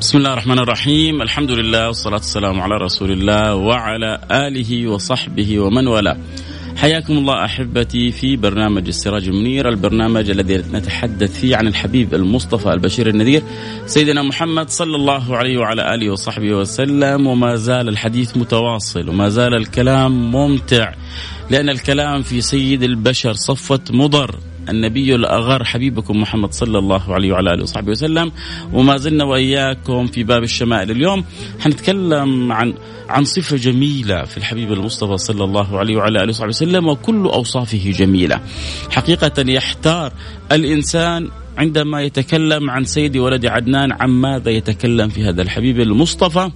بسم الله الرحمن الرحيم الحمد لله والصلاة والسلام على رسول الله وعلى آله وصحبه ومن والاه حياكم الله احبتي في برنامج السراج المنير، البرنامج الذي نتحدث فيه عن الحبيب المصطفى البشير النذير سيدنا محمد صلى الله عليه وعلى اله وصحبه وسلم وما زال الحديث متواصل وما زال الكلام ممتع لأن الكلام في سيد البشر صفوه مضر النبي الأغر حبيبكم محمد صلى الله عليه وعلى آله وصحبه وسلم. وما زلنا وإياكم في باب الشمائل اليوم. حنتكلم عن عن صفة جميلة في الحبيب المصطفى صلى الله عليه وعلى آله وصحبه وسلم وكل أوصافه جميلة. حقيقة يحتار الإنسان عندما يتكلم عن سيد ولد عدنان عن ماذا يتكلم في هذا الحبيب المصطفى.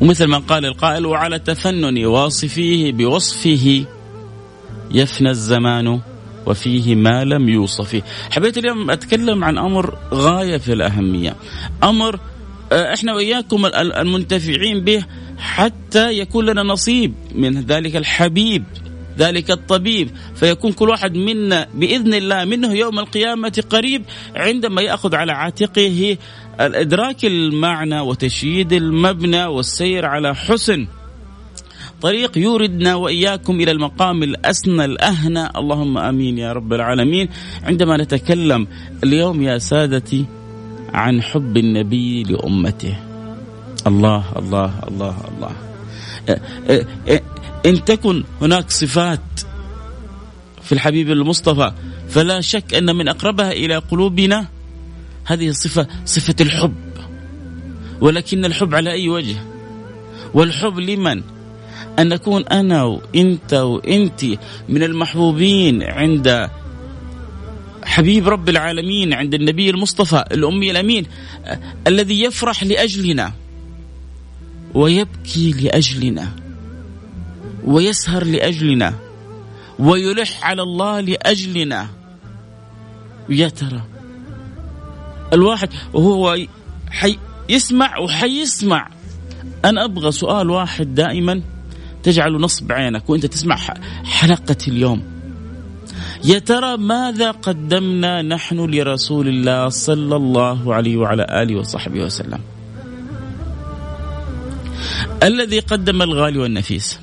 ومثل ما قال القائل وعلى تفنن واصفيه بوصفه يفنى الزمان وفيه ما لم يوصف حبيت اليوم أتكلم عن أمر غاية في الأهمية. أمر آه، إحنا وإياكم المنتفعين به حتى يكون لنا نصيب من ذلك الحبيب ذلك الطبيب. فيكون كل واحد منا بإذن الله منه يوم القيامة قريب عندما يأخذ على عاتقه الإدراك المعنى وتشييد المبنى والسير على حسن. طريق يوردنا وإياكم إلى المقام الأسنى الأهنى. اللهم آمين يا رب العالمين. عندما نتكلم اليوم يا سادتي عن حب النبي لأمته. الله الله الله الله. إن تكن هناك صفات في الحبيب المصطفى فلا شك أن من أقربها إلى قلوبنا هذه الصفة صفة الحب. ولكن الحب على أي وجه؟ والحب لمن؟ أن نكون أنا وأنت وأنت من المحبوبين عند حبيب رب العالمين عند النبي المصطفى الأمي الأمين الذي يفرح لأجلنا ويبكي لأجلنا ويسهر لأجلنا ويلح على الله لأجلنا. يا ترى الواحد وهو حي يسمع وحيسمع. أنا أبغى سؤال واحد دائما. تجعل نصب عينك وانت تسمع حلقة اليوم. يا ترى ماذا قدمنا نحن لرسول الله صلى الله عليه وعلى آله وصحبه وسلم؟ الذي قدم الغالي والنفيس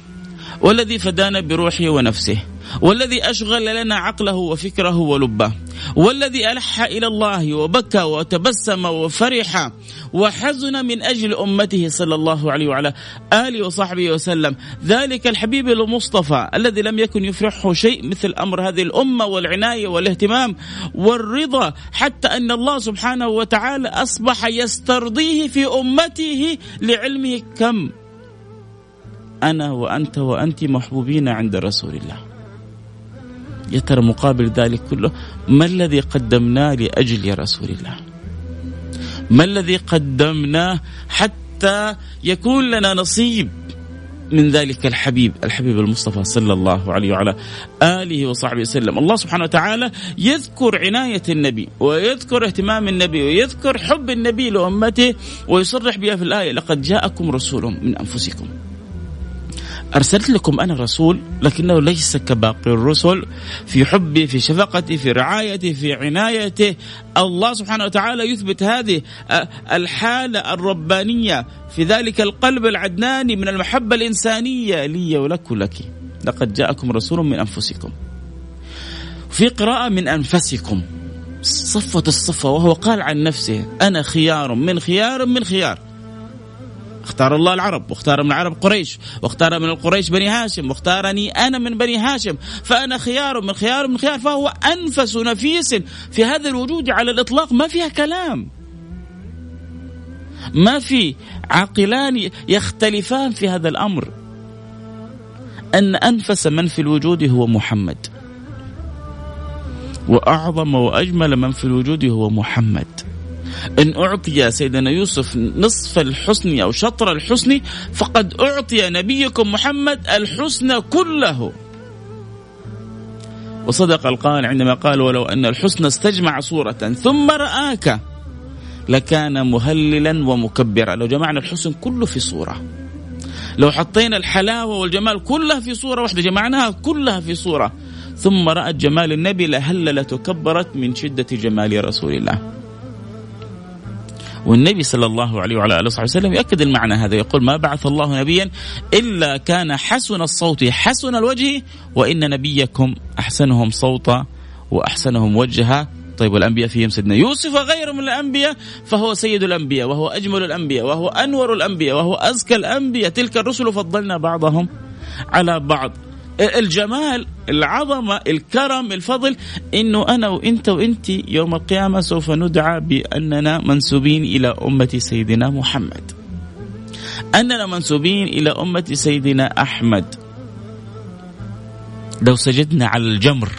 والذي فدانا بروحه ونفسه والذي أشغل لنا عقله وفكره ولبه والذي ألح إلى الله وبكى وتبسم وفرح وحزن من أجل أمته صلى الله عليه وعلى آله وصحبه وسلم. ذلك الحبيب المصطفى الذي لم يكن يفرحه شيء مثل أمر هذه الأمة والعناية والاهتمام والرضا حتى أن الله سبحانه وتعالى أصبح يسترضيه في أمته لعلمه كم أنا وأنت وأنت محبوبين عند رسول الله. يا ترى مقابل ذلك كله ما الذي قدمناه لأجل رسول الله؟ ما الذي قدمناه حتى يكون لنا نصيب من ذلك الحبيب الحبيب المصطفى صلى الله عليه وعلى آله وصحبه وسلم الله سبحانه وتعالى يذكر عناية النبي ويذكر اهتمام النبي ويذكر حب النبي لأمته ويصرح بها في الآية لقد جاءكم رسول من أنفسكم أرسلت لكم أنا رسول لكنه ليس كباقي الرسل في حبي في شفقتي في رعايتي في عنايته الله سبحانه وتعالى يثبت هذه الحالة الربانية. في ذلك القلب العدناني من المحبة الإنسانية. لي ولك ولك. لقد جاءكم رسول من أنفسكم. في قراءة من أنفسكم. صفة الصفة وهو قال عن نفسه أنا خيار من خيار من خيار. اختار الله العرب واختار من العرب قريش واختار من القريش بني هاشم واختارني أنا من بني هاشم فأنا خيار من خيار من خيار فهو أنفس نفيس في هذا الوجود على الإطلاق. ما فيها كلام. ما في عاقلان يختلفان في هذا الأمر. أن أنفس من في الوجود هو محمد. وأعظم وأجمل من في الوجود هو محمد. إن أعطي سيدنا يوسف نصف الحسن أو شطر الحسن فقد أعطي نبيكم محمد الحسن كله. وصدق القائل عندما قال ولو أن الحسن استجمع صورة ثم رآك لكان مهللا ومكبرا. لو جمعنا الحسن كله في صورة. لو حطينا الحلاوة والجمال كلها في صورة واحدة جمعناها كلها في صورة. ثم رأت جمال النبي لهللت وكبرت من شدة جمال رسول الله. والنبي صلى الله عليه وعلى آله وصحبه وسلم يؤكد المعنى هذا يقول ما بعث الله نبيا إلا كان حسن الصوت حسن الوجه وإن نبيكم أحسنهم صوتا وأحسنهم وجها. طيب والأنبياء فيهم سيدنا يوسف وغيره من الأنبياء فهو سيد الأنبياء وهو أجمل الأنبياء وهو أنور الأنبياء وهو أزكى الأنبياء. تلك الرسل فضلنا بعضهم على بعض. الجمال العظمة الكرم الفضل إنه أنا وإنت وإنت يوم القيامة سوف ندعى بأننا منسوبين إلى أمة سيدنا محمد. أننا منسوبين إلى أمة سيدنا أحمد. لو سجدنا على الجمر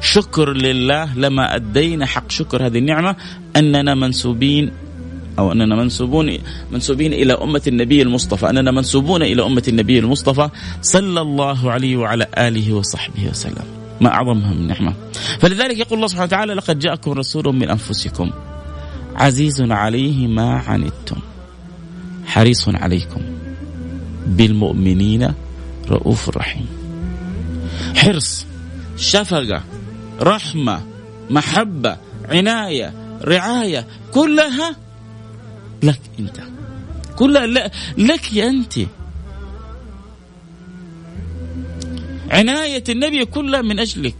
شكر لله لما أدينا حق شكر هذه النعمة أننا منسوبين أو أننا منسوبون منسوبين إلى أمة النبي المصطفى، أننا منسوبون إلى أمة النبي المصطفى صلى الله عليه وعلى آله وصحبه وسلم. ما اعظمها من نعمة. فلذلك يقول الله سبحانه وتعالى: لقد جاءكم رسول من أنفسكم عزيز عليه ما عنتم حريص عليكم بالمؤمنين رؤوف رحيم. حرص شفقة رحمة محبة عناية رعاية كلها لك أنت. كلها لك أنت. عناية النبي كلها من أجلك.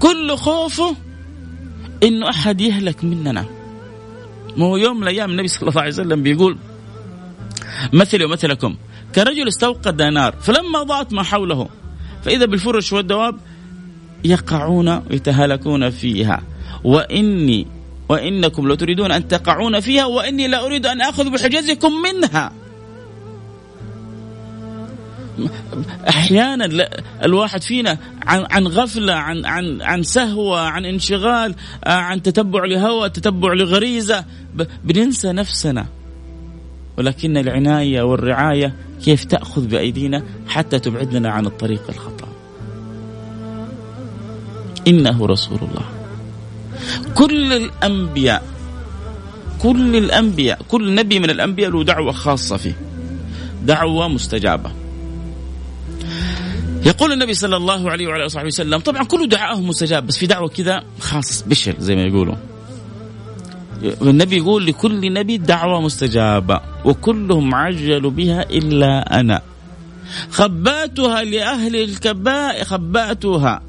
كل خوفه إنه أحد يهلك مننا. ما هو يوم من الأيام النبي صلى الله عليه وسلم بيقول مثلي ومثلكم. كرجل استوقد نار فلما ضاعت ما حوله. فإذا بالفرش والدواب يقعون ويتهلكون فيها. وإني وإنكم لو تريدون أن تقعون فيها وإني لا أريد أن آخذ بحجزكم منها. أحيانا الواحد فينا عن عن غفلة عن عن عن سهوة عن انشغال آه، عن تتبع لهوى تتبع لغريزة. بننسى نفسنا. ولكن العناية والرعاية كيف تأخذ بأيدينا حتى تبعدنا عن الطريق الخطأ. إنه رسول الله. كل الأنبياء كل الأنبياء كل نبي من الأنبياء له دعوة خاصة فيه دعوة مستجابة. يقول النبي صلى الله عليه وعلى آله وسلم طبعا كل دعائه مستجاب بس في دعوة كذا خاص سبيشل زي ما يقولوا. النبي يقول لكل نبي دعوة مستجابة وكلهم عجلوا بها إلا أنا. خباتها لأهل الكبائر خباتها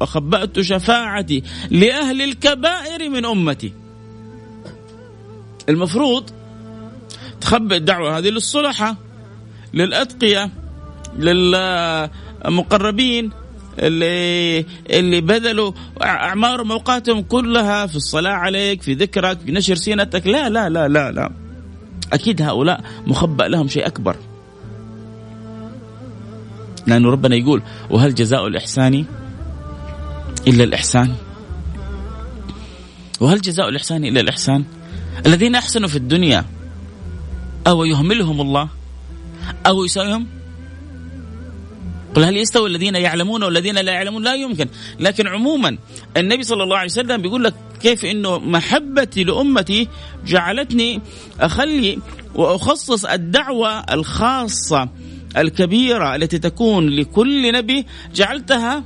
وخبأت شفاعتي لأهل الكبائر من أمتي. المفروض تخبئ الدعوة هذه للصلحة للأتقية للمقربين اللي اللي بذلوا اعمارهم اوقاتهم كلها في الصلاة عليك في ذكرك في نشر سيرتك لا لا لا لا لا. أكيد هؤلاء مخبأ لهم شيء أكبر. لأن ربنا يقول وهل جزاء الإحسان إلا الإحسان؟ وهل جزاء الإحسان إلا الإحسان؟ الذين أحسنوا في الدنيا أو يهملهم الله أو يساويهم؟ قل هل يستوي الذين يعلمون والذين لا يعلمون؟ لا يمكن. لكن عموما النبي صلى الله عليه وسلم بيقول لك كيف إنه محبتي لأمتي جعلتني أخلي وأخصص الدعوة الخاصة الكبيرة التي تكون لكل نبي جعلتها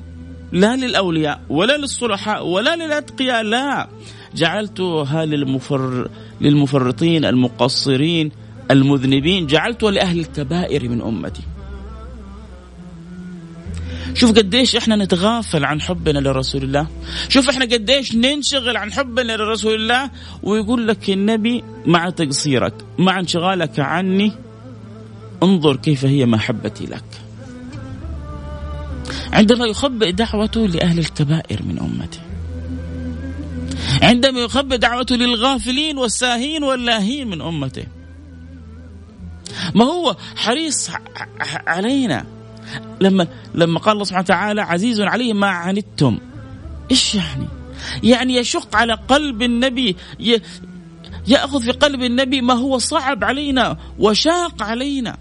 لا للأولياء ولا للصلحاء ولا للأتقياء لا. جعلتها للمفر للمفرطين المقصرين المذنبين جعلتها لأهل الكبائر من أمتي. شوف قديش إحنا نتغافل عن حبنا لرسول الله. شوف إحنا قديش ننشغل عن حبنا لرسول الله ويقول لك النبي مع تقصيرك مع انشغالك عني انظر كيف هي محبتي لك. عندما يخبئ دعوته لأهل الكبائر من أمته. عندما يخبئ دعوته للغافلين والساهين واللاهين من أمته. ما هو حريص علينا لما لما قال الله سبحانه وتعالى عزيز عليه ما عنتم. إيش يعني؟ يعني يشق على قلب النبي يأخذ في قلب النبي ما هو صعب علينا وشاق علينا.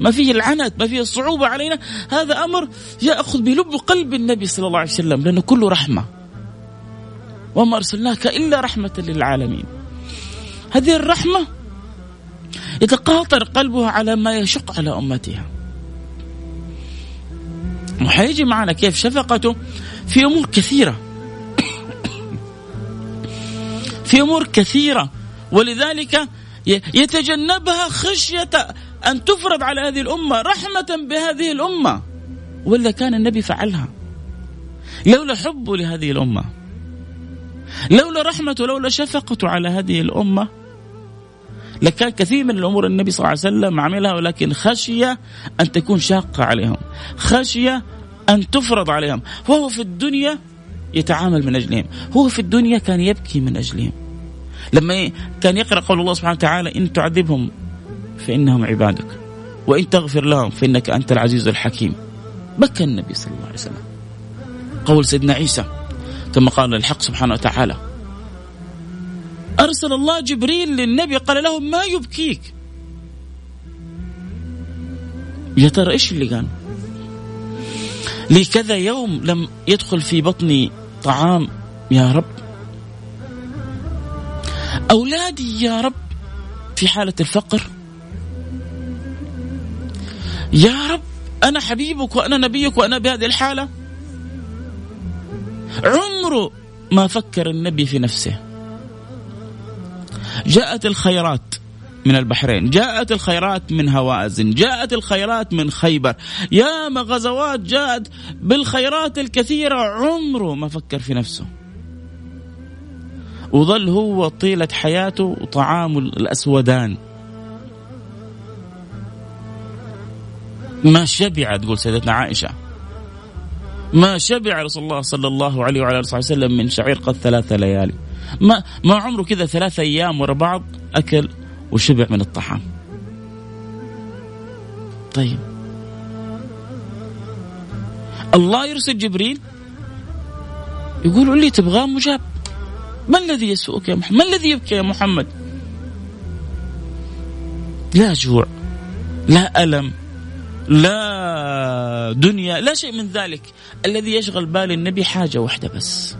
ما فيه العنت ما فيه الصعوبة علينا. هذا أمر يأخذ بلب قلب النبي صلى الله عليه وسلم لأنه كله رحمة. وما أرسلناك إلا رحمة للعالمين. هذه الرحمة يتقاطر قلبها على ما يشق على أمتها. وحيجي معنا كيف شفقته في أمور كثيرة. في أمور كثيرة. ولذلك يتجنبها خشية أن تفرض على هذه الأمة رحمة بهذه الأمة. ولا كان النبي فعلها. لولا حبه لهذه الأمة. لولا رحمته لولا شفقته على هذه الأمة. لكان كثير من الأمور النبي صلى الله عليه وسلم عملها ولكن خشية أن تكون شاقة عليهم. خشية أن تفرض عليهم. وهو في الدنيا يتعامل من أجلهم. هو في الدنيا كان يبكي من أجلهم. لما كان يقرأ قول الله سبحانه وتعالى إن تعذبهم فإنهم عبادك. وإن تغفر لهم فإنك أنت العزيز الحكيم. بكى النبي صلى الله عليه وسلم. قول سيدنا عيسى كما قال الحق سبحانه وتعالى أرسل الله جبريل للنبي قال له ما يبكيك؟ يا ترى إيش اللي قال؟ لي كذا يوم لم يدخل في بطني طعام يا رب. أولادي يا رب في حالة الفقر. يا رب أنا حبيبك وأنا نبيك وأنا بهذه الحالة؟ عمره ما فكر النبي في نفسه. جاءت الخيرات من البحرين جاءت الخيرات من هوازن جاءت الخيرات من خيبر. يا غزوات جاءت بالخيرات الكثيرة عمره ما فكر في نفسه. وظل هو طيلة حياته طعام الأسودان. ما شبع تقول سيدتنا عائشة. ما شبع رسول الله صلى الله عليه وعلى آله وسلم من شعير قد ثلاثة ليالي. ما ما عمره كذا ثلاثة أيام ورا بعض أكل وشبع من الطعام. طيب. الله يرسل جبريل يقول لي تبغاه مجاب. ما الذي يسوءك يا محمد؟ ما الذي يبكي يا محمد؟ لا جوع لا ألم لا دنيا لا شيء من ذلك. الذي يشغل بال النبي حاجة واحدة بس.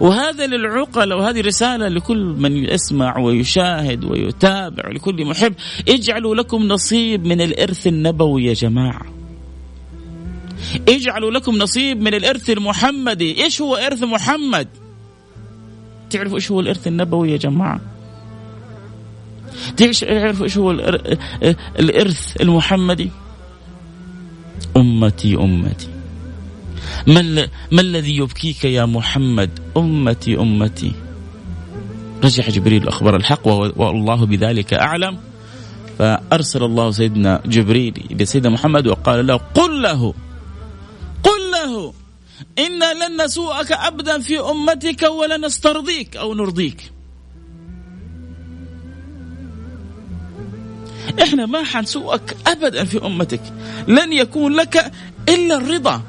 وهذا للعقل وهذه رسالة لكل من يسمع ويشاهد ويتابع ولكل محب اجعلوا لكم نصيب من الإرث النبوي يا جماعة. اجعلوا لكم نصيب من الإرث المحمدي. إيش هو إرث محمد؟ تعرفوا إيش هو الإرث النبوي يا جماعة؟ تعرفوا إيش هو الإرث المحمدي؟ أمتي أمتي. ما, ما الذي يبكيك يا محمد؟ أمتي أمتي. رجع جبريل أخبر الحق والله بذلك أعلم. فأرسل الله سيدنا جبريل إلى سيدنا محمد وقال له قل له قل له إنا لن نسوءك أبدا في أمتك ولن نسترضيك أو نرضيك. إحنا ما حنسوءك ابدا في أمتك. لن يكون لك إلا الرضا.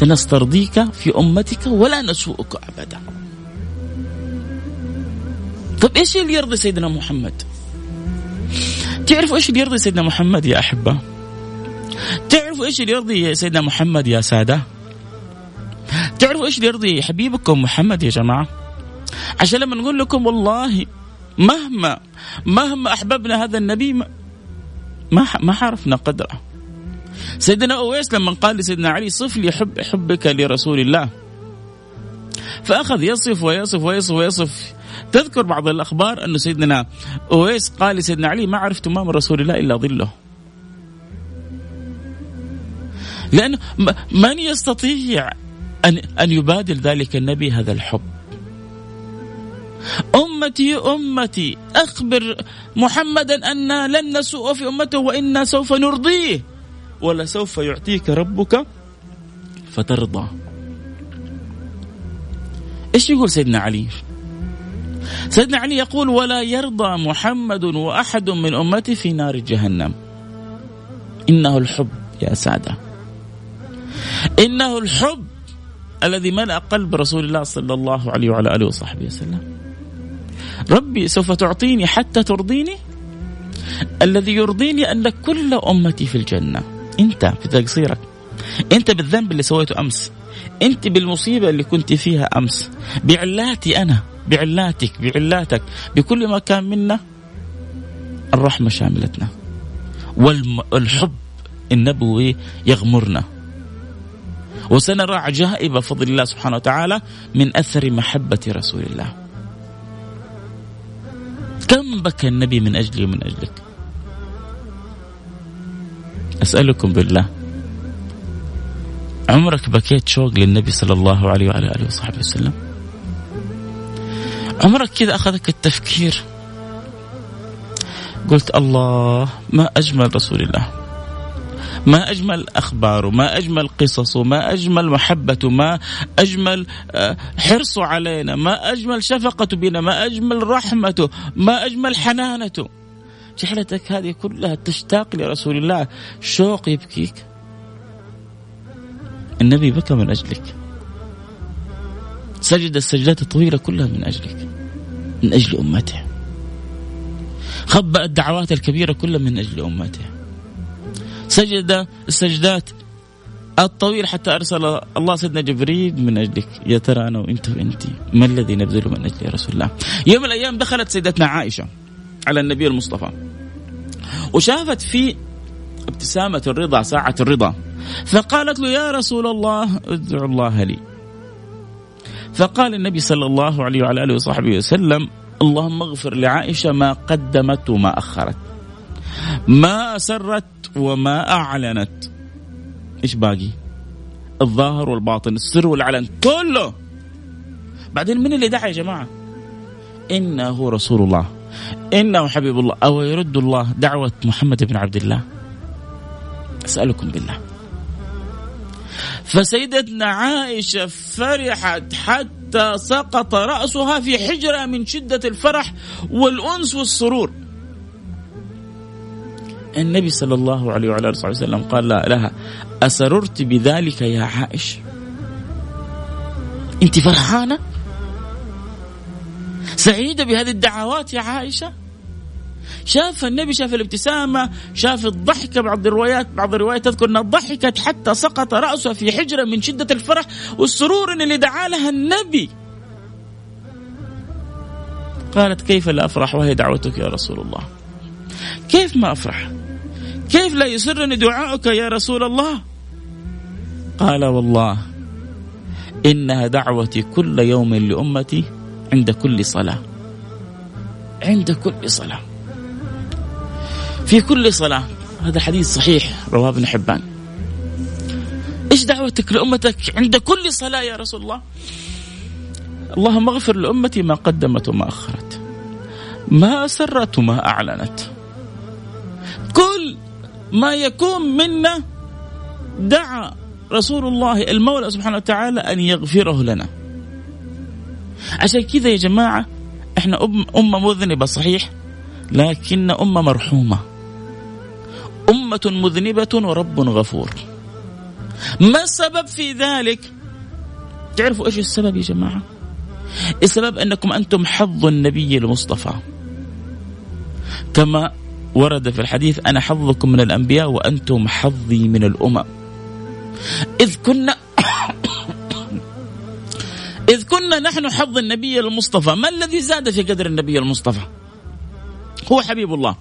سنسترضيك في أمتك ولا نسوءك ابدا. طب إيش اللي يرضي سيدنا محمد؟ تعرفوا إيش اللي يرضي سيدنا محمد يا أحبة؟ تعرفوا إيش اللي يرضي سيدنا محمد يا سادة؟ تعرفوا إيش اللي يرضي حبيبكم محمد يا جماعة؟ عشان لما نقول لكم والله مهما مهما أحببنا هذا النبي ما ما عرفنا قدره. سيدنا أويس لما قال لسيدنا علي صف لي حب حبك لرسول الله. فأخذ يصف ويصف ويصف ويصف. تذكر بعض الأخبار انه سيدنا أويس قال لسيدنا علي ما عرفت ما من رسول الله إلا ظله. لأنه من يستطيع أن أن يبادل ذلك النبي هذا الحب؟ أمتي أمتي أخبر محمدا أن لن نسوء في أمته وإنا سوف نرضيه. ولسوف يعطيك ربك فترضى. إيش يقول سيدنا علي؟ سيدنا علي يقول ولا يرضى محمد وأحد من أمتي في نار جهنم. إنه الحب يا سادة. إنه الحب الذي ملأ قلب رسول الله صلى الله عليه وعلى آله وصحبه وسلم. ربي سوف تعطيني حتى ترضيني؟ الذي يرضيني أن كل أمتي في الجنة. أنت في تقصيرك أنت بالذنب اللي سويته أمس. أنت بالمصيبة اللي كنت فيها أمس. بعلاتي أنا. بعلاتك. بعلاتك. بكل ما كان منا الرحمة شاملتنا. والحب النبوي يغمرنا. وسنرى عجائب فضل الله سبحانه وتعالى من أثر محبة رسول الله. كم بكى النبي من أجلي ومن أجلك؟ أسألكم بالله. عمرك بكيت شوق للنبي صلى الله عليه وعلى آله وصحبه وسلم؟ عمرك كذا أخذك التفكير؟ قلت الله ما أجمل رسول الله. ما أجمل اخباره ما أجمل قصصه ما أجمل محبته ما أجمل آه، حرصه علينا ما أجمل شفقته بنا ما أجمل رحمته ما أجمل حنانته جعلتك هذه كلها تشتاق لرسول الله. شوق يبكيك. النبي بكى من أجلك. سجد السجدات الطويلة كلها من أجلك من أجل أمته. خبأ الدعوات الكبيرة كلها من أجل أمته. سجد السجدات الطويل حتى أرسل الله سيدنا جبريل من أجلك. يا ترى أنا وأنت وأنت ما الذي نبذله من يا رسول الله؟ يوم من الأيام دخلت سيدتنا عائشة على النبي المصطفى وشافت في ابتسامة الرضا ساعة الرضا فقالت له يا رسول الله ادعو الله لي. فقال النبي صلى الله عليه وعلى آله وصحبه وسلم اللهم اغفر لعائشة ما قدمت وما أخرت. ما اسرت وما أعلنت. إيش باقي؟ الظاهر والباطن السر والعلن كله. بعدين من اللي دعا يا جماعة؟ إنه رسول الله. إنه حبيب الله. أو يرد الله دعوة محمد بن عبد الله؟ أسألكم بالله. فسيدتنا عائشة فرحت حتى سقط رأسها في حجرة من شدة الفرح والأنس والسرور. النبي صلى الله عليه وعلى آله وسلم قال لها. أسررت بذلك يا عائشة؟ أنت فرحانة؟ سعيدة بهذه الدعوات يا عائشة؟ شاف النبي شاف الابتسامة شاف الضحكة بعض الروايات بعض الروايات تذكر أنها ضحكت حتى سقط رأسها في حجرة من شدة الفرح والسرور اللي دعا لها النبي. قالت كيف لا أفرح؟ وهي دعوتك يا رسول الله. كيف ما أفرح؟ كيف لا يسرني دعاؤك يا رسول الله؟ قال والله إنها دعوتي كل يوم لأمتي عند كل صلاة. عند كل صلاة. في كل صلاة. هذا حديث صحيح رواه ابن حبان. إيش دعوتك لأمتك عند كل صلاة يا رسول الله؟ اللهم اغفر لأمتي ما قدمت وما أخرت. ما سرت وما أعلنت. كل ما يكون منا دعا رسول الله المولى سبحانه وتعالى أن يغفره لنا. عشان كذا يا جماعة إحنا أمة مذنبة صحيح؟ لكن أمة مرحومة. أمة مذنبة ورب غفور. ما السبب في ذلك؟ تعرفوا إيش السبب يا جماعة؟ السبب أنكم أنتم حظ النبي المصطفى. كما ورد في الحديث أنا حظكم من الأنبياء وأنتم حظي من الأمم. إذ كنا إذ كنا نحن حظ النبي المصطفى. ما الذي زاد في قدر النبي المصطفى؟ هو حبيب الله.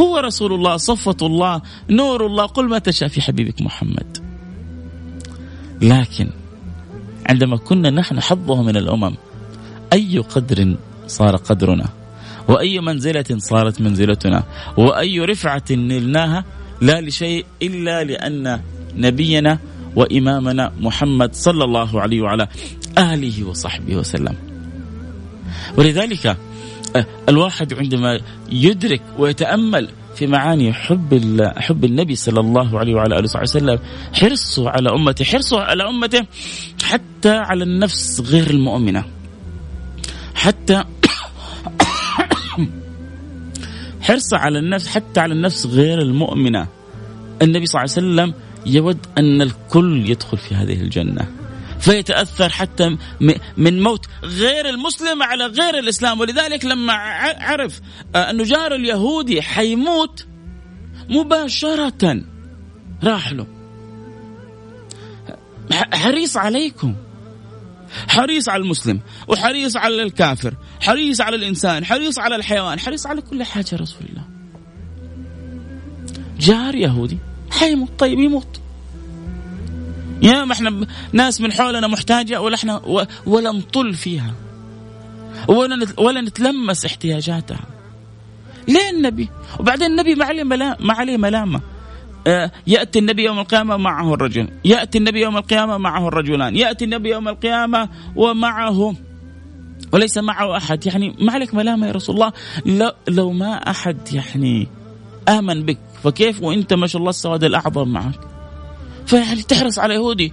هو رسول الله صفة الله نور الله. قل ما تشاء في حبيبك محمد. لكن عندما كنا نحن حظه من الأمم أي قدر صار قدرنا؟ وأي منزلة صارت منزلتنا وأي رفعة نلناها لا لشيء إلا لأن نبينا وإمامنا محمد صلى الله عليه وعلى آله وصحبه وسلم. ولذلك آه، الواحد عندما يدرك ويتأمل في معاني حب حب النبي صلى الله عليه وعلى آله وصحبه وسلم حرصه على أمته حرصه على أمته حتى على النفس غير المؤمنة حتى حرصه على النفس حتى على النفس غير المؤمنة. النبي صلى الله عليه وسلم يود أن الكل يدخل في هذه الجنة. فيتأثر حتى من موت غير المسلم على غير الإسلام. ولذلك لما عرف آه، أنه جار اليهودي حيموت مباشرة راح له. حريص عليكم. حريص على المسلم وحريص على الكافر حريص على الإنسان حريص على الحيوان حريص على كل حاجة رسول الله. جار يهودي حيموت طيب يموت. يا ما إحنا ناس من حولنا محتاجة ولا إحنا ولا نطل فيها. ولا ولا نتلمس احتياجاتها. ليه النبي؟ وبعدين النبي ما عليه ما عليه ملامة. آه، يأتي النبي يوم القيامة معه الرجل. يأتي النبي يوم القيامة معه الرجلان. يأتي النبي يوم القيامة ومعه وليس معه أحد. يعني ما عليك ملامة يا رسول الله؟ لو, لو ما أحد يعني آمن بك فكيف وإنت ما شاء الله السواد الأعظم معك؟ فيعني تحرص على يهودي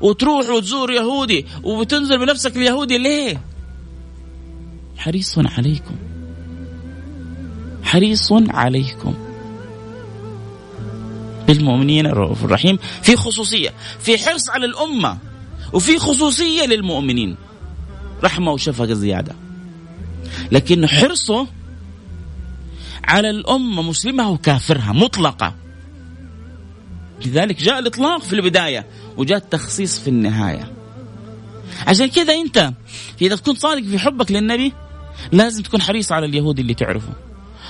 وتروح وتزور يهودي وتنزل بنفسك اليهودي. ليه؟ حريص عليكم. حريص عليكم. بالمؤمنين الرؤوف الرحيم في خصوصية في حرص على الأمة وفي خصوصية للمؤمنين. رحمة وشفقة زيادة. لكن حرصه على الأمة مسلمها وكافرها مطلقة. لذلك جاء الإطلاق في البداية وجاء التخصيص في النهاية. عشان كذا أنت إذا كنت صادق في حبك للنبي لازم تكون حريص على اليهودي اللي تعرفه.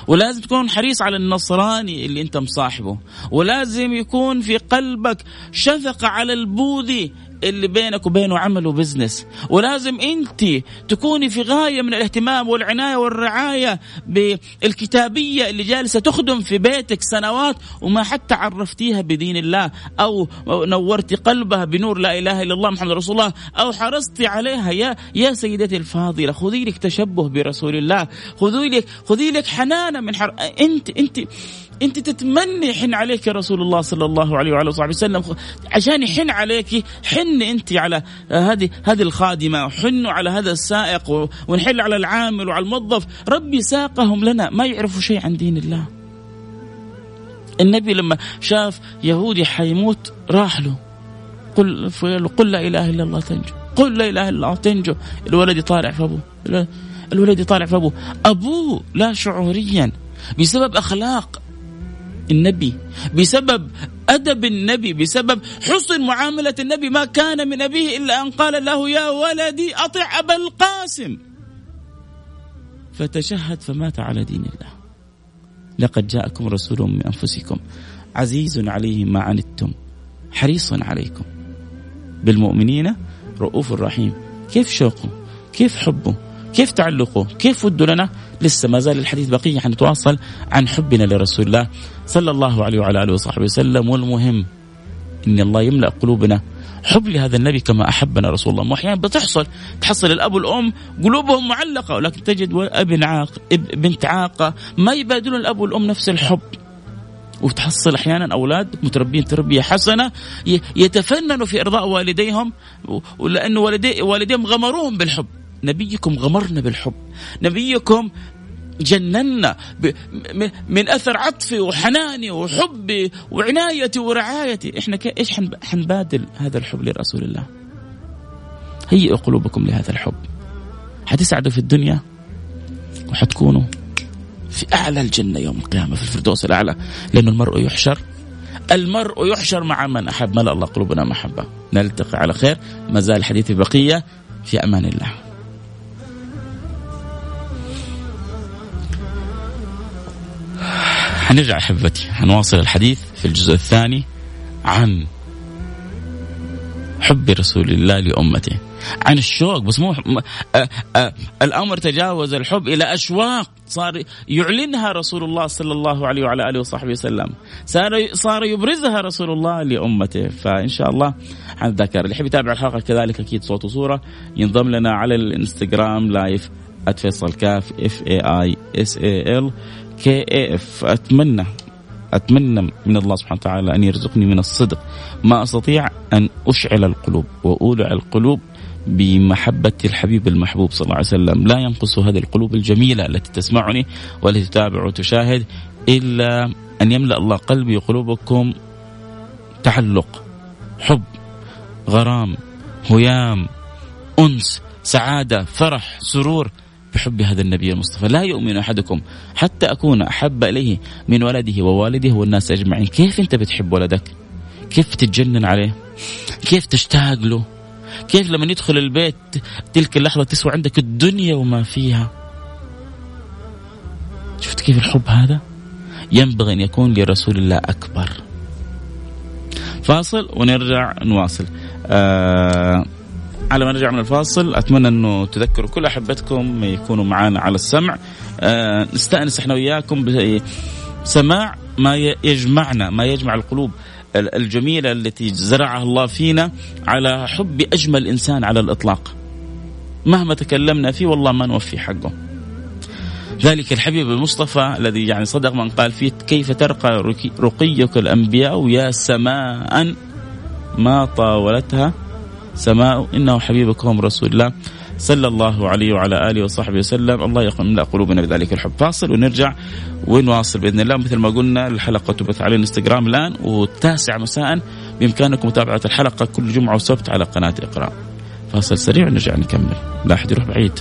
ولازم تكون حريص على النصراني اللي انت مصاحبه. ولازم يكون في قلبك شفقة على البوذي اللي بينك وبينه عمل وبزنس. ولازم انت تكوني في غاية من الاهتمام والعناية والرعاية بالكتابية اللي جالسة تخدم في بيتك سنوات وما حتى عرفتيها بدين الله أو نورتي قلبها بنور لا إله إلا الله محمد رسول الله أو حرصتي عليها. يا يا سيدتي الفاضلة خذي لك تشبه برسول الله. خذي لك خذي لك حنانة من حر... انت انت انت تتمني يحن عليك رسول الله صلى الله عليه وعلى وصحبه وسلم. عشان يحن عليك حن انت على هذه هذه الخادمة وحنوا على هذا السائق ونحل على العامل وعلى الموظف. ربي ساقهم لنا ما يعرفوا شيء عن دين الله. النبي لما شاف يهودي حيموت راح له. قل قل لا إله إلا الله تنجو. قل لا إله إلا الله تنجو. الولد يطالع في أبوه. الولد يطالع في أبوه. أبوه لا شعوريا بسبب أخلاق. النبي بسبب أدب النبي بسبب حسن معاملة النبي ما كان من أبيه إلا أن قال له يا ولدي أطع أبا القاسم. فتشهد فمات على دين الله. لقد جاءكم رسول من أنفسكم عزيز عليه ما عنتم حريص عليكم. بالمؤمنين رؤوف رحيم. كيف شوقه؟ كيف حبه؟ كيف تعلقه؟ كيف وده لنا؟ لسه ما زال الحديث بقية حنتواصل عن حبنا لرسول الله صلى الله عليه وعلى آله وصحبه وسلم. والمهم إن الله يملأ قلوبنا. حب لهذا النبي كما أحبنا رسول الله. وأحيانا بتحصل تحصل الأب والأم قلوبهم معلقة ولكن تجد ابن عاق بنت عاقة ما يبادلون الأب والأم نفس الحب. وتحصل أحيانا أولاد متربين تربية حسنة يتفننوا في إرضاء والديهم ولأنه والدي والديهم غمروهم بالحب. نبيكم غمرنا بالحب. نبيكم جننا من أثر عطفي وحناني وحبي وعنايتي ورعايتي إحنا إيش حنبادل هذا الحب لرسول الله؟ هيئوا قلوبكم لهذا الحب. حتسعدوا في الدنيا وحتكونوا في أعلى الجنة يوم القيامة في الفردوس الأعلى لأن المرء يحشر. المرء يحشر مع من أحب. ملا الله قلوبنا محبة. نلتقي على خير. ما زال الحديث بقية. في أمان الله. حنرجع أحبتي حنواصل الحديث في الجزء الثاني عن حب رسول الله لأمته. عن الشوق بس مو آه، آه، الأمر تجاوز الحب إلى أشواق. صار يعلنها رسول الله صلى الله عليه وعلى آله وصحبه وسلم. صار صار يبرزها رسول الله لأمته. فإن شاء الله الذاكره اللي يحب يتابع الحلقة كذلك أكيد صوت وصورة. ينضم لنا على الانستغرام live @فيصل كاف F A I S A L كي اف اتمنى أتمنى من الله سبحانه وتعالى أن يرزقني من الصدق. ما أستطيع أن أشعل القلوب وأولع القلوب بمحبة الحبيب المحبوب صلى الله عليه وسلم. لا ينقص هذه القلوب الجميلة التي تسمعني والتي تتابع وتشاهد إلا أن يملأ الله قلبي وقلوبكم تعلق حب غرام هيام أنس سعادة فرح سرور بحب هذا النبي المصطفى. لا يؤمن أحدكم حتى أكون أحب إليه من ولده ووالده والناس أجمعين. كيف أنت بتحب ولدك؟ كيف تتجنن عليه؟ كيف تشتاق له كيف لما يدخل البيت تلك اللحظة تسوى عندك الدنيا وما فيها؟ شفت كيف الحب هذا؟ ينبغي أن يكون لرسول الله أكبر. فاصل ونرجع نواصل. آه على ما نرجع من الفاصل أتمنى أنه تذكروا كل أحبتكم يكونوا معنا على السمع آه نستأنس إحنا وياكم بسماع ما يجمعنا ما يجمع القلوب الجميلة التي زرعها الله فينا على حب أجمل إنسان على الإطلاق. مهما تكلمنا فيه والله ما نوفي حقه. ذلك الحبيب المصطفى الذي يعني صدق من قال فيه كيف ترقى رقيك الأنبياء يا سماء ما طاولتها سماء إنه حبيبكم رسول الله صلى الله عليه وعلى آله وصحبه وسلم. الله يملا قلوبنا بذلك الحب. فاصل ونرجع ونواصل بإذن الله. مثل ما قلنا الحلقة تبث على الإنستغرام الآن والتاسع مساء. بإمكانكم متابعة الحلقة كل جمعة وسبت على قناة إقرأ. فاصل سريع ونرجع نكمل. لا أحد يروح بعيد.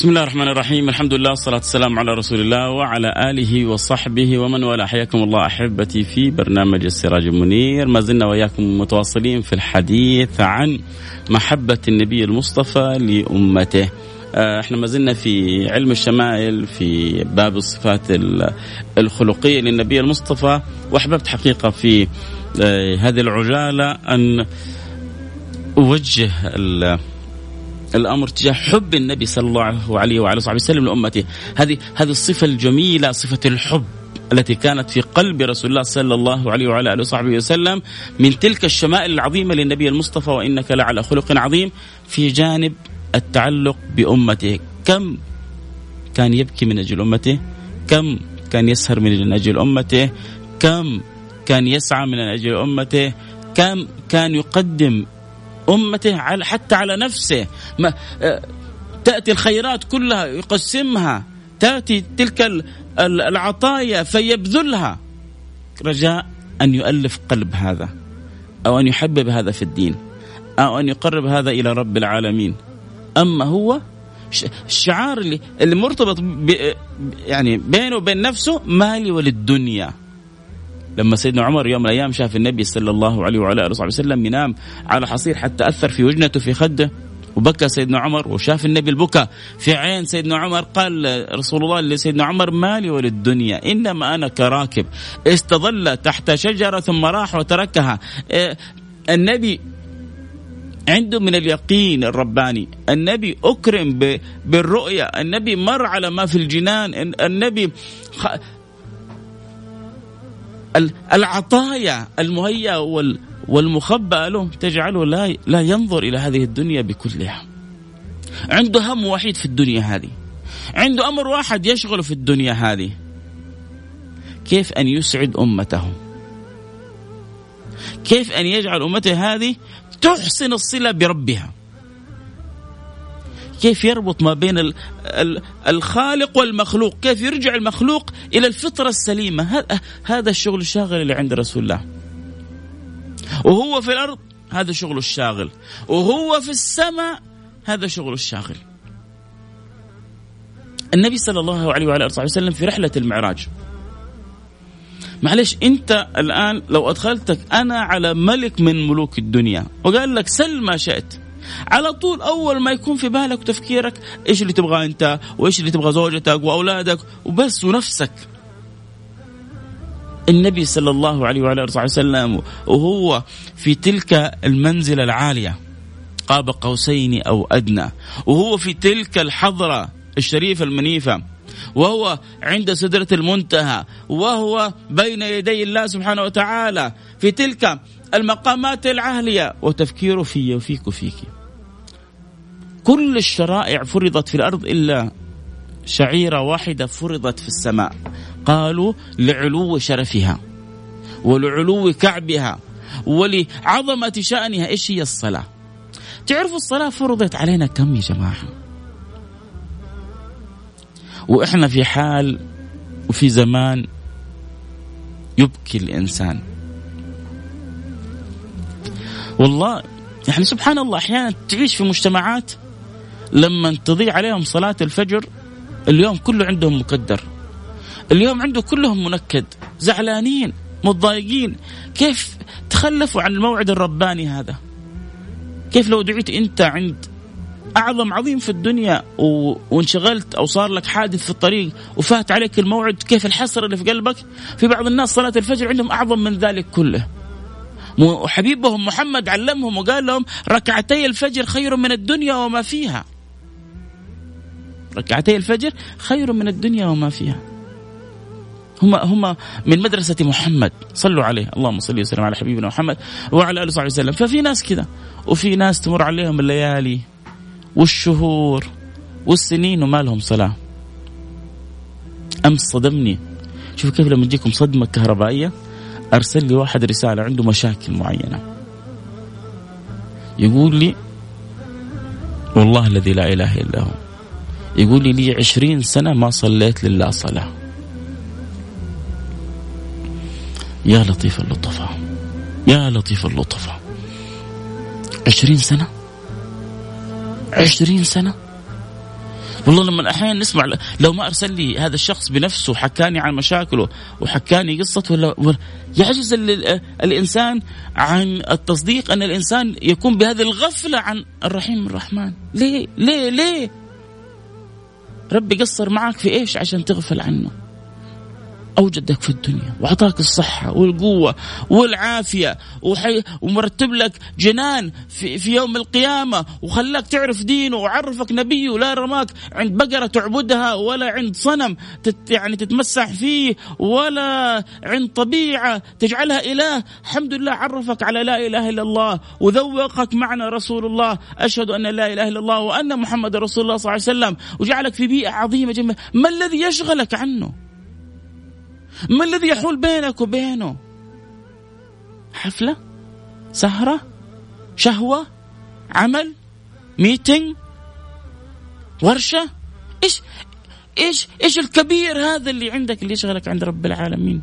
بسم الله الرحمن الرحيم الحمد لله والصلاة والسلام على رسول الله وعلى آله وصحبه ومن والاه حياكم الله أحبتي في برنامج السراج المنير ما زلنا وإياكم متواصلين في الحديث عن محبة النبي المصطفى لأمته إحنا ما زلنا في علم الشمائل في باب الصفات الخلقية للنبي المصطفى وأحببت حقيقة في هذه العجالة أن أوجه الأمر تجاه حب النبي صلى الله عليه وعلى صحبه وسلم لأمته. هذه هذه الصفة الجميلة صفة الحب التي كانت في قلب رسول الله صلى الله عليه وعلى آله وصحبه وسلم من تلك الشمائل العظيمة للنبي المصطفى وإنك لعلى خلق عظيم في جانب التعلق بأمته. كم كان يبكي من أجل أمته؟ كم كان يسهر من أجل أمته؟ كم كان يسعى من أجل أمته؟ كم كان يقدم أمته على حتى على نفسه. ما آه، تأتي الخيرات كلها يقسمها. تأتي تلك العطايا فيبذلها. رجاء أن يؤلف قلب هذا أو أن يحبب هذا في الدين أو أن يقرب هذا إلى رب العالمين. أما هو الشعار اللي اللي مرتبط يعني بينه وبين نفسه مالي وللدنيا. لما سيدنا عمر يوم من الأيام شاف النبي صلى الله عليه وعلى آله وصحبه وسلم ينام على حصير حتى أثر في وجنته في خده وبكى سيدنا عمر وشاف النبي البكاء في عين سيدنا عمر قال رسول الله لسيدنا عمر مالي وللدنيا إنما أنا كراكب. استظل تحت شجرة ثم راح وتركها. إيه، النبي عنده من اليقين الرباني النبي أكرم بالرؤية النبي مر على ما في الجنان النبي العطايا المهيئة والمخبأة له تجعله لا لا ينظر إلى هذه الدنيا بكلها. عنده هم وحيد في الدنيا هذه. عنده أمر واحد يشغله في الدنيا هذه. كيف أن يسعد أمته؟ كيف أن يجعل أمته هذه تحسن الصلة بربها؟ كيف يربط ما بين الخالق والمخلوق؟ كيف يرجع المخلوق إلى الفطرة السليمة؟ هذا الشغل الشاغل اللي عند رسول الله. وهو في الأرض هذا شغله الشاغل. وهو في السماء هذا شغله الشاغل. النبي صلى الله عليه وعلى آله وسلم في رحلة المعراج. معلش أنت الآن لو أدخلتك أنا على ملك من ملوك الدنيا وقال لك سل ما شئت. على طول أول ما يكون في بالك وتفكيرك إيش اللي تبغاه أنت وإيش اللي تبغى زوجتك وأولادك وبس ونفسك. النبي صلى الله عليه وعلى آله وسلم وهو في تلك المنزلة العالية قاب قوسين أو أدنى. وهو في تلك الحضرة الشريفة المنيفة. وهو عند سدرة المنتهى. وهو بين يدي الله سبحانه وتعالى في تلك المقامات العالية. وتفكيره في وفيك وفيك. كل الشرائع فرضت في الأرض إلا شعيرة واحدة فرضت في السماء. قالوا لعلو شرفها ولعلو كعبها ولعظمة شأنها. إيش هي الصلاة؟ تعرفوا الصلاة فرضت علينا كم يا جماعة؟ وإحنا في حال وفي زمان يبكي الإنسان. والله يعني سبحان الله أحيانا تعيش في مجتمعات لما تضيع عليهم صلاة الفجر اليوم كله عندهم مكدر اليوم عنده كلهم منكد زعلانين متضايقين. كيف تخلفوا عن الموعد الرباني هذا؟ كيف لو دعيت أنت عند أعظم عظيم في الدنيا و... وانشغلت أو صار لك حادث في الطريق وفات عليك الموعد كيف الحسرة اللي في قلبك؟ في بعض الناس صلاة الفجر عندهم أعظم من ذلك كله. وحبيبهم محمد علمهم وقال لهم ركعتي الفجر خير من الدنيا وما فيها. ركعتي الفجر خير من الدنيا وما فيها. هم هم من مدرسة محمد. صلوا عليه. اللهم صل وسلم على حبيبنا محمد وعلى آله وصحبه وسلم. ففي ناس كذا وفي ناس تمر عليهم الليالي والشهور والسنين وما لهم صلاة. أمس صدمني. شوفوا كيف لما تجيكم صدمة كهربائية أرسل لي واحد رسالة عنده مشاكل معينة. يقول لي والله الذي لا إله إلا هو. يقول لي لي عشرين سنة ما صليت لله صلاة. يا لطيف اللطفة يا لطيف اللطفة عشرين سنة؟ عشرين سنة؟ والله لما أحيانا نسمع لو ما أرسل لي هذا الشخص بنفسه حكاني عن مشاكله وحكاني قصته ولا يعجز الإنسان عن التصديق أن الإنسان يكون بهذه الغفلة عن الرحيم الرحمن. ليه؟ ليه؟ ليه؟ ربي قصر معك في إيش عشان تغفل عنه. أوجدك في الدنيا وأعطاك الصحة والقوة والعافية وحي ومرتب لك جنان في, في يوم القيامة وخلاك تعرف دينه وعرفك نبيه ولا رماك عند بقرة تعبدها ولا عند صنم تت يعني تتمسح فيه ولا عند طبيعة تجعلها إله. الحمد لله عرفك على لا إله إلا الله وذوقك معنى رسول الله. أشهد أن لا إله إلا الله وأن محمد رسول الله صلى الله عليه وسلم. وجعلك في بيئة عظيمة جميلة. ما الذي يشغلك عنه؟ ما الذي يحول بينك وبينه؟ حفلة؟ سهرة؟ شهوة؟ عمل؟ ميتنج ورشة؟ إيش إيش إيش الكبير هذا اللي عندك اللي يشغلك عند رب العالمين؟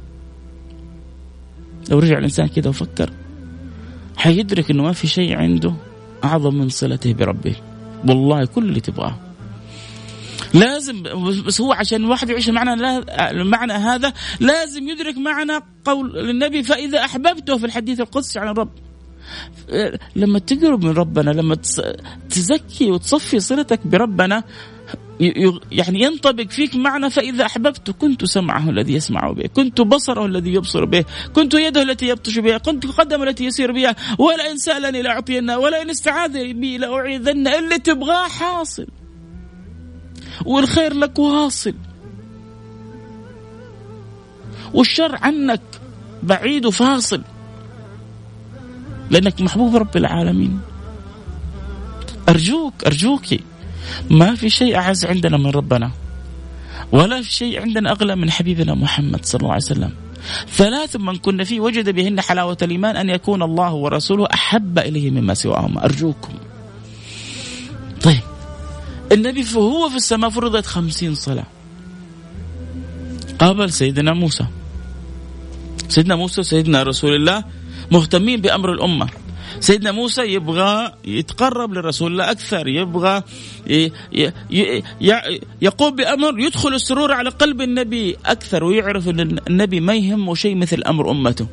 لو رجع الإنسان كذا وفكر حيدرك إنه ما في شيء عنده أعظم من صلته بربه. والله كل اللي تبغاه. لازم بس هو عشان الواحد يعيش المعنى المعنى هذا لازم يدرك معنى قول النبي فإذا أحببته في الحديث القدسي عن الرب. لما تقرب من ربنا لما تزكي وتصفي صلتك بربنا يعني ينطبق فيك معنى فإذا أحببت كنت سمعه الذي يسمع به كنت بصره الذي يبصر به كنت يده التي يبطش بها كنت قدمه التي يسير بها ولئن سألني لأعطينه ولئن استعاذ بي لأعيذن اللي تبغاه حاصل. والخير لك واصل. والشر عنك بعيد وفاصل. لأنك محبوب رب العالمين. أرجوك أرجوك. ما في شيء أعز عندنا من ربنا. ولا في شيء عندنا أغلى من حبيبنا محمد صلى الله عليه وسلم. ثلاث من كن فيه وجد بهن حلاوة الإيمان أن يكون الله ورسوله أحب إليه مما سواهما. أرجوكم. طيب. النبي فهو في السماء فرضت خمسين صلاة. قابل سيدنا موسى. سيدنا موسى سيدنا رسول الله مهتمين بأمر الأمة. سيدنا موسى يبغى يتقرب للرسول الله أكثر يبغى يقوم بأمر يدخل السرور على قلب النبي أكثر ويعرف أن النبي ما يهمه شيء مثل أمر أمته.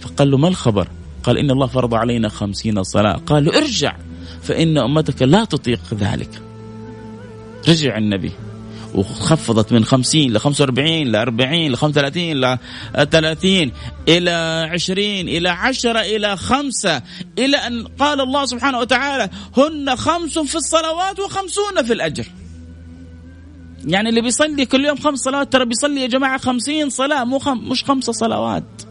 فقال له ما الخبر؟ قال إن الله فرض علينا خمسين صلاة. قال له ارجع فإن أمتك لا تطيق ذلك. رجع النبي. وخفضت من 50 ل 45 ل 40 ل 35 ل 30 إلى 20 إلى 10 إلى 5 إلى أن قال الله سبحانه وتعالى هن خمس في الصلوات وخمسون في الأجر. يعني اللي بيصلي كل يوم خمس صلوات ترى بيصلي يا جماعة خمسين صلاة مو خم مش خمسة صلوات.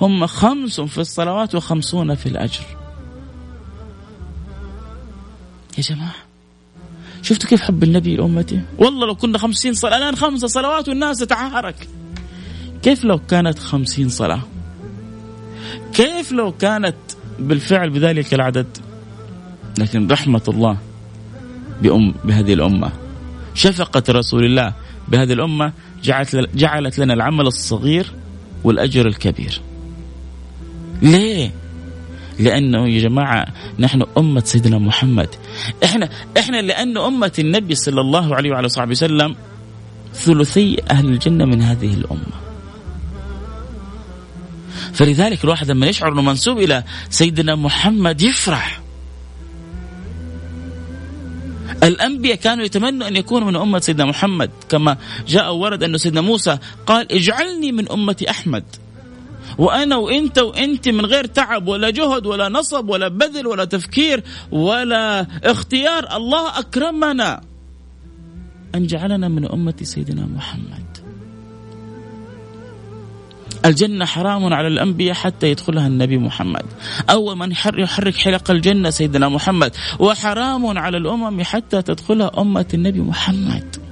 هم خمس في الصلوات وخمسون في الأجر. يا جماعة. شفتوا كيف حب النبي لأمته والله لو كنا خمسين صلاة الآن خمسة صلوات والناس تتعارك كيف لو كانت خمسين صلاة؟ كيف لو كانت بالفعل بذلك العدد؟ لكن رحمة الله بأم بهذه الأمة. شفقة رسول الله بهذه الأمة جعلت جعلت لنا العمل الصغير والأجر الكبير. ليه؟ لأنه يا جماعة نحن أمة سيدنا محمد. إحنا إحنا لأنه أمة النبي صلى الله عليه وعلى صحبه وسلم ثلثي أهل الجنة من هذه الأمة. فلذلك الواحد لما يشعر إنه منسوب إلى سيدنا محمد يفرح. الأنبياء كانوا يتمنوا أن يكونوا من أمة سيدنا محمد كما جاء ورد أن سيدنا موسى قال اجعلني من أمة أحمد. وأنا وإنت وإنت من غير تعب ولا جهد ولا نصب ولا بذل ولا تفكير ولا اختيار. الله أكرمنا أن جعلنا من أمة سيدنا محمد. الجنة حرام على الأنبياء حتى يدخلها النبي محمد. أول من يحرك حلق الجنة سيدنا محمد. وحرام على الأمم حتى تدخلها أمة النبي محمد.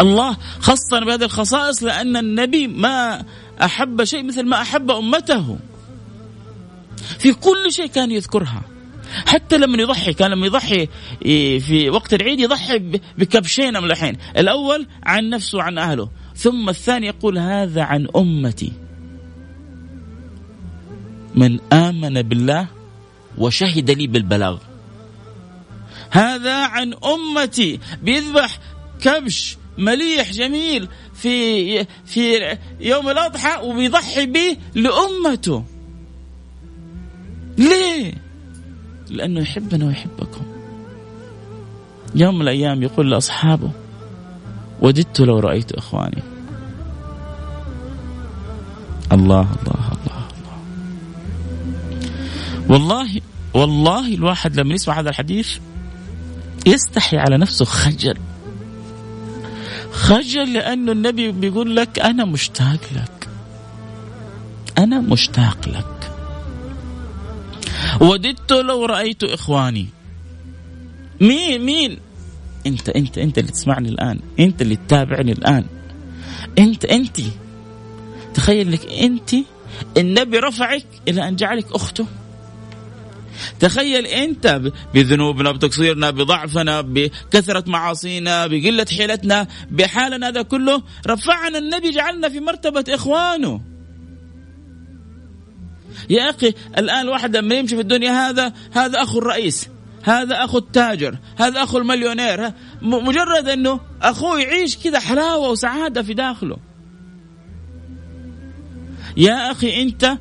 الله خصنا بهذه الخصائص لأن النبي ما أحب شيء مثل ما أحب أمته. في كل شيء كان يذكرها. حتى لما يضحي كان لما يضحي في وقت العيد يضحي بكبشين أملحين الأول عن نفسه وعن أهله ثم الثاني يقول هذا عن أمتي. من آمن بالله وشهد لي بالبلاغ. هذا عن أمتي. بيذبح كبش مليح جميل في في يوم الأضحى وبيضحي به لأمته. ليه؟ لأنه يحبنا ويحبكم. يوم من الأيام يقول لأصحابه وددت لو رأيت إخواني. الله الله الله الله. والله والله الواحد لما يسمع هذا الحديث يستحي على نفسه خجل. خجل لأنه النبي بيقول لك أنا مشتاق لك. أنا مشتاق لك. وددت لو رأيت إخواني. مين مين؟ أنت أنت أنت اللي تسمعني الآن. أنت اللي تتابعني الآن. أنت أنت تخيل لك أنت النبي رفعك إلى أن جعلك أخته. تخيل انت بذنوبنا بتقصيرنا بضعفنا بكثرة معاصينا بقلة حيلتنا بحالنا هذا كله رفعنا النبي جعلنا في مرتبة إخوانه. يا أخي الآن الواحد لما يمشي في الدنيا هذا هذا أخو الرئيس هذا أخو التاجر هذا أخو المليونير مجرد إنه أخوه يعيش كذا حلاوة وسعادة في داخله. يا أخي أنت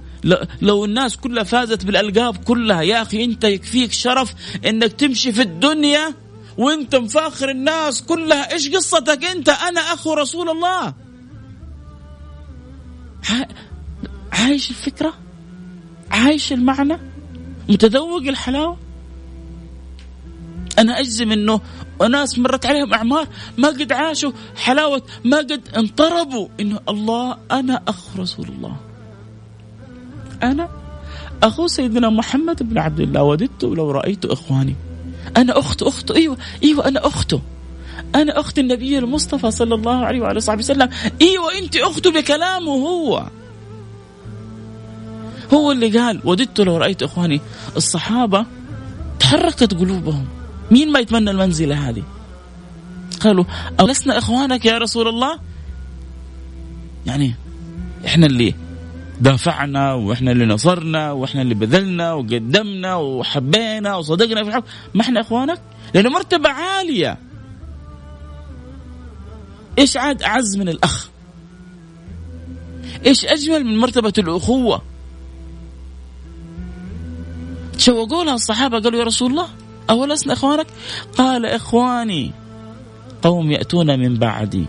لو الناس كلها فازت بالألقاب كلها يا أخي أنت يكفيك شرف إنك تمشي في الدنيا وأنت مفاخر الناس كلها. إيش قصتك أنت؟ أنا أخو رسول الله. عايش الفكرة؟ عايش المعنى؟ متذوق الحلاوة؟ أنا أجزم إنه ناس مرت عليهم أعمار ما قد عاشوا حلاوة ما قد انطربوا. إنه الله أنا اخ رسول الله. أنا؟ أخو سيدنا محمد بن عبد الله وددت لو رأيت إخواني. أنا أخت أخته أيوة أيوة أنا أخته أنا أخت النبي المصطفى صلى الله عليه وعلى صحبه وسلم. إيوه أنت اخته بكلامه هو. هو اللي قال وددت لو رأيت إخواني. الصحابة تحركت قلوبهم. مين ما يتمنى المنزلة هذه؟ قالوا ألسنا إخوانك يا رسول الله؟ يعني إحنا اللي دافعنا وإحنا اللي نصرنا وإحنا اللي بذلنا وقدمنا وحبينا وصدقنا في الحب ما إحنا إخوانك؟ لأنه مرتبة عالية. إيش عاد أعز من الأخ؟ إيش أجمل من مرتبة الأخوة؟ تشوقوا لها الصحابة قالوا يا رسول الله أولسنا إخوانك؟ قال إخواني قوم يأتون من بعدي.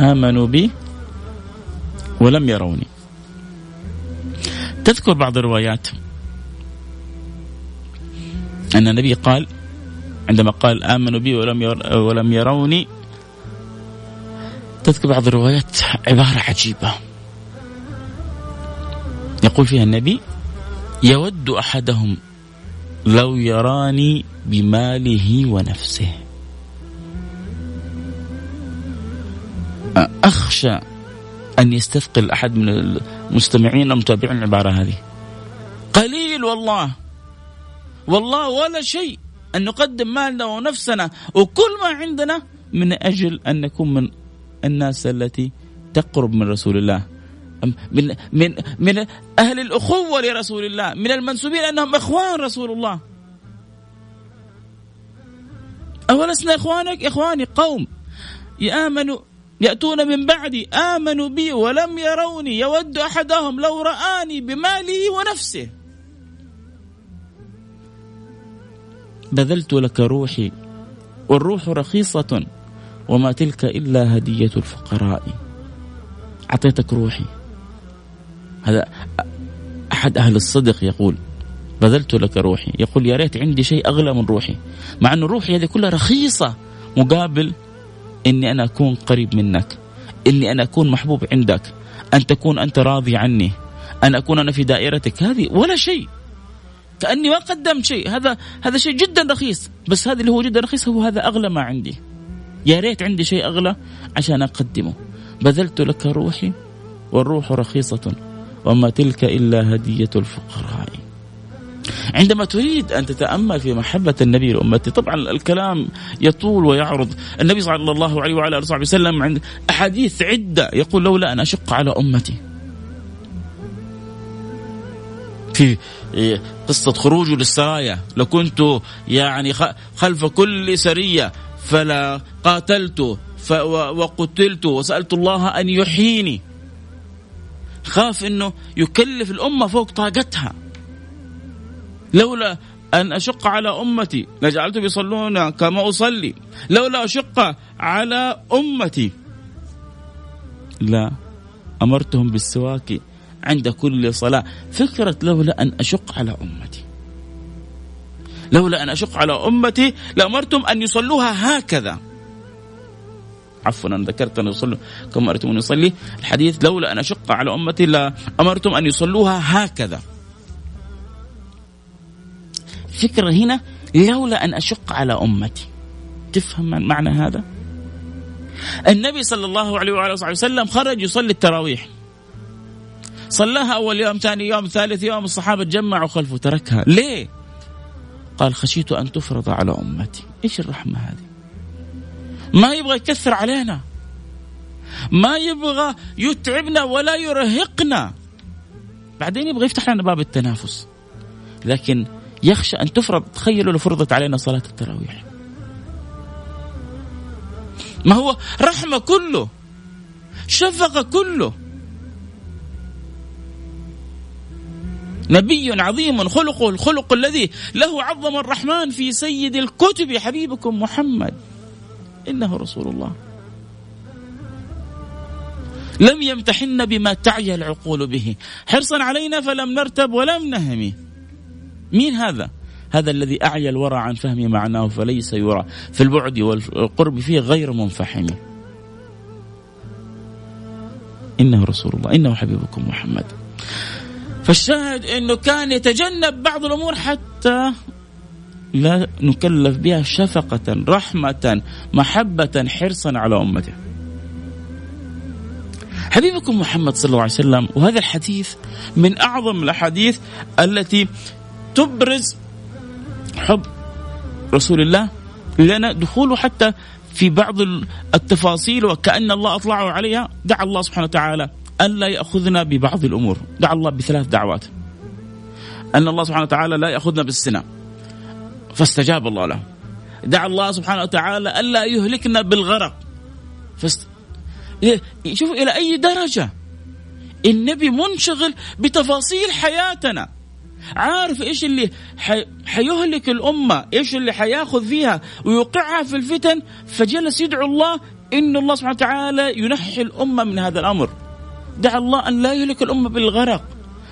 آمنوا بي ولم يروني. تذكر بعض الروايات. أن النبي قال عندما قال آمنوا بي ولم ولم يروني. تذكر بعض الروايات عبارة عجيبة. يقول فيها النبي يود أحدهم لو يراني بماله ونفسه. أخشى أن يستثقل أحد من المستمعين المتابعين العبارة هذه. قليل والله. والله ولا شيء أن نقدم مالنا ونفسنا وكل ما عندنا من أجل أن نكون من الناس التي تقرب من رسول الله. من من من أهل الأخوة لرسول الله من المنسوبين أنهم إخوان رسول الله. أولسنا إخوانك؟ إخواني قوم. يآمنوا يأتون من بعدي آمنوا بي ولم يروني يود أحدهم لو رآني بماله ونفسه. بذلت لك روحي والروح رخيصة وما تلك إلا هدية الفقراء. أعطيتك روحي. هذا أحد أهل الصدق يقول بذلت لك روحي. يقول يا ريت عندي شيء أغلى من روحي. مع أن روحي هذه كلها رخيصة مقابل إني أنا أكون قريب منك. إني أنا أكون محبوب عندك. أن تكون أنت راضي عني. أن أكون أنا في دائرتك. هذه ولا شيء. كأني ما قدمت شيء. هذا هذا شيء جدا رخيص. بس هذا اللي هو جدا رخيص هو هذا أغلى ما عندي. يا ريت عندي شيء أغلى عشان أقدمه. بذلت لك روحي والروح رخيصة. وما تلك إلا هدية الفقراء. عندما تريد أن تتأمل في محبة النبي لأمته طبعا الكلام يطول ويعرض. النبي صلى الله عليه وعلى آله وصحبه وسلم عند أحاديث عدة يقول لولا أن أشق على أمتي. في قصة خروجه للسرايا لكنت يعني خلف كل سرية فلا قاتلت وقتلت وسألت الله أن يحييني. خاف أنه يكلف الأمة فوق طاقتها. لولا أن أشق على أمتي لجعلتهم يصلون كما أصلي. لولا أشق على أمتي. لا أمرتهم بالسواك عند كل صلاة. فكرة لولا أن أشق على أمتي. لولا أن أشق على أمتي لأمرتم أن يصلوها هكذا. عفوا أنا ذكرت أن يصلوا كما أمرتم أن يصلي. الحديث لولا أن أشق على أمتي لأمرتم أن يصلوها هكذا. الفكرة هنا لولا أن أشق على أمتي. تفهم معنى هذا؟ النبي صلى الله عليه وعلى وصحبه وسلم خرج يصلي التراويح. صلاها أول يوم ثاني يوم ثالث يوم الصحابة تجمعوا خلفه تركها. ليه؟ قال خشيت أن تفرض على أمتي. إيش الرحمة هذه؟ ما يبغى يكثر علينا. ما يبغى يتعبنا ولا يرهقنا. بعدين يبغى يفتح لنا باب التنافس. لكن يخشى أن تفرض تخيلوا لو فرضت علينا صلاة التراويح. ما هو رحمة كله شفقة كله. نبي عظيم خلقه الخلق الذي له عظم الرحمن في سيد الكتب. حبيبكم محمد إنه رسول الله. لم يمتحن بما تعي العقول به. حرصا علينا فلم نرتب ولم نهمي. مين هذا؟ هذا الذي أعيا الورى عن فهم معناه فليس يرى. في البعد والقرب فيه غير منفحم. إنه رسول الله إنه حبيبكم محمد. فالشاهد أنه كان يتجنب بعض الأمور حتى لا نكلف بها شفقة رحمة محبة حرصا على أمته. حبيبكم محمد صلى الله عليه وسلم وهذا الحديث من أعظم الأحاديث التي تبرز حب رسول الله لنا دخوله حتى في بعض التفاصيل وكأن الله أطلعه عليها. دعا الله سبحانه وتعالى ألا يأخذنا ببعض الأمور. دعا الله بثلاث دعوات. أن الله سبحانه وتعالى لا يأخذنا بالسنة فاستجاب الله له. دعا الله سبحانه وتعالى ألا يهلكنا بالغرق. فاست... شوف إلى أي درجة. النبي منشغل بتفاصيل حياتنا. عارف إيش اللي حي... حيهلك الأمة، إيش اللي حياخذ فيها ويوقعها في الفتن، فجلس يدعو الله إن الله سبحانه وتعالى ينحي الأمة من هذا الأمر. دعا الله أن لا يهلك الأمة بالغرق.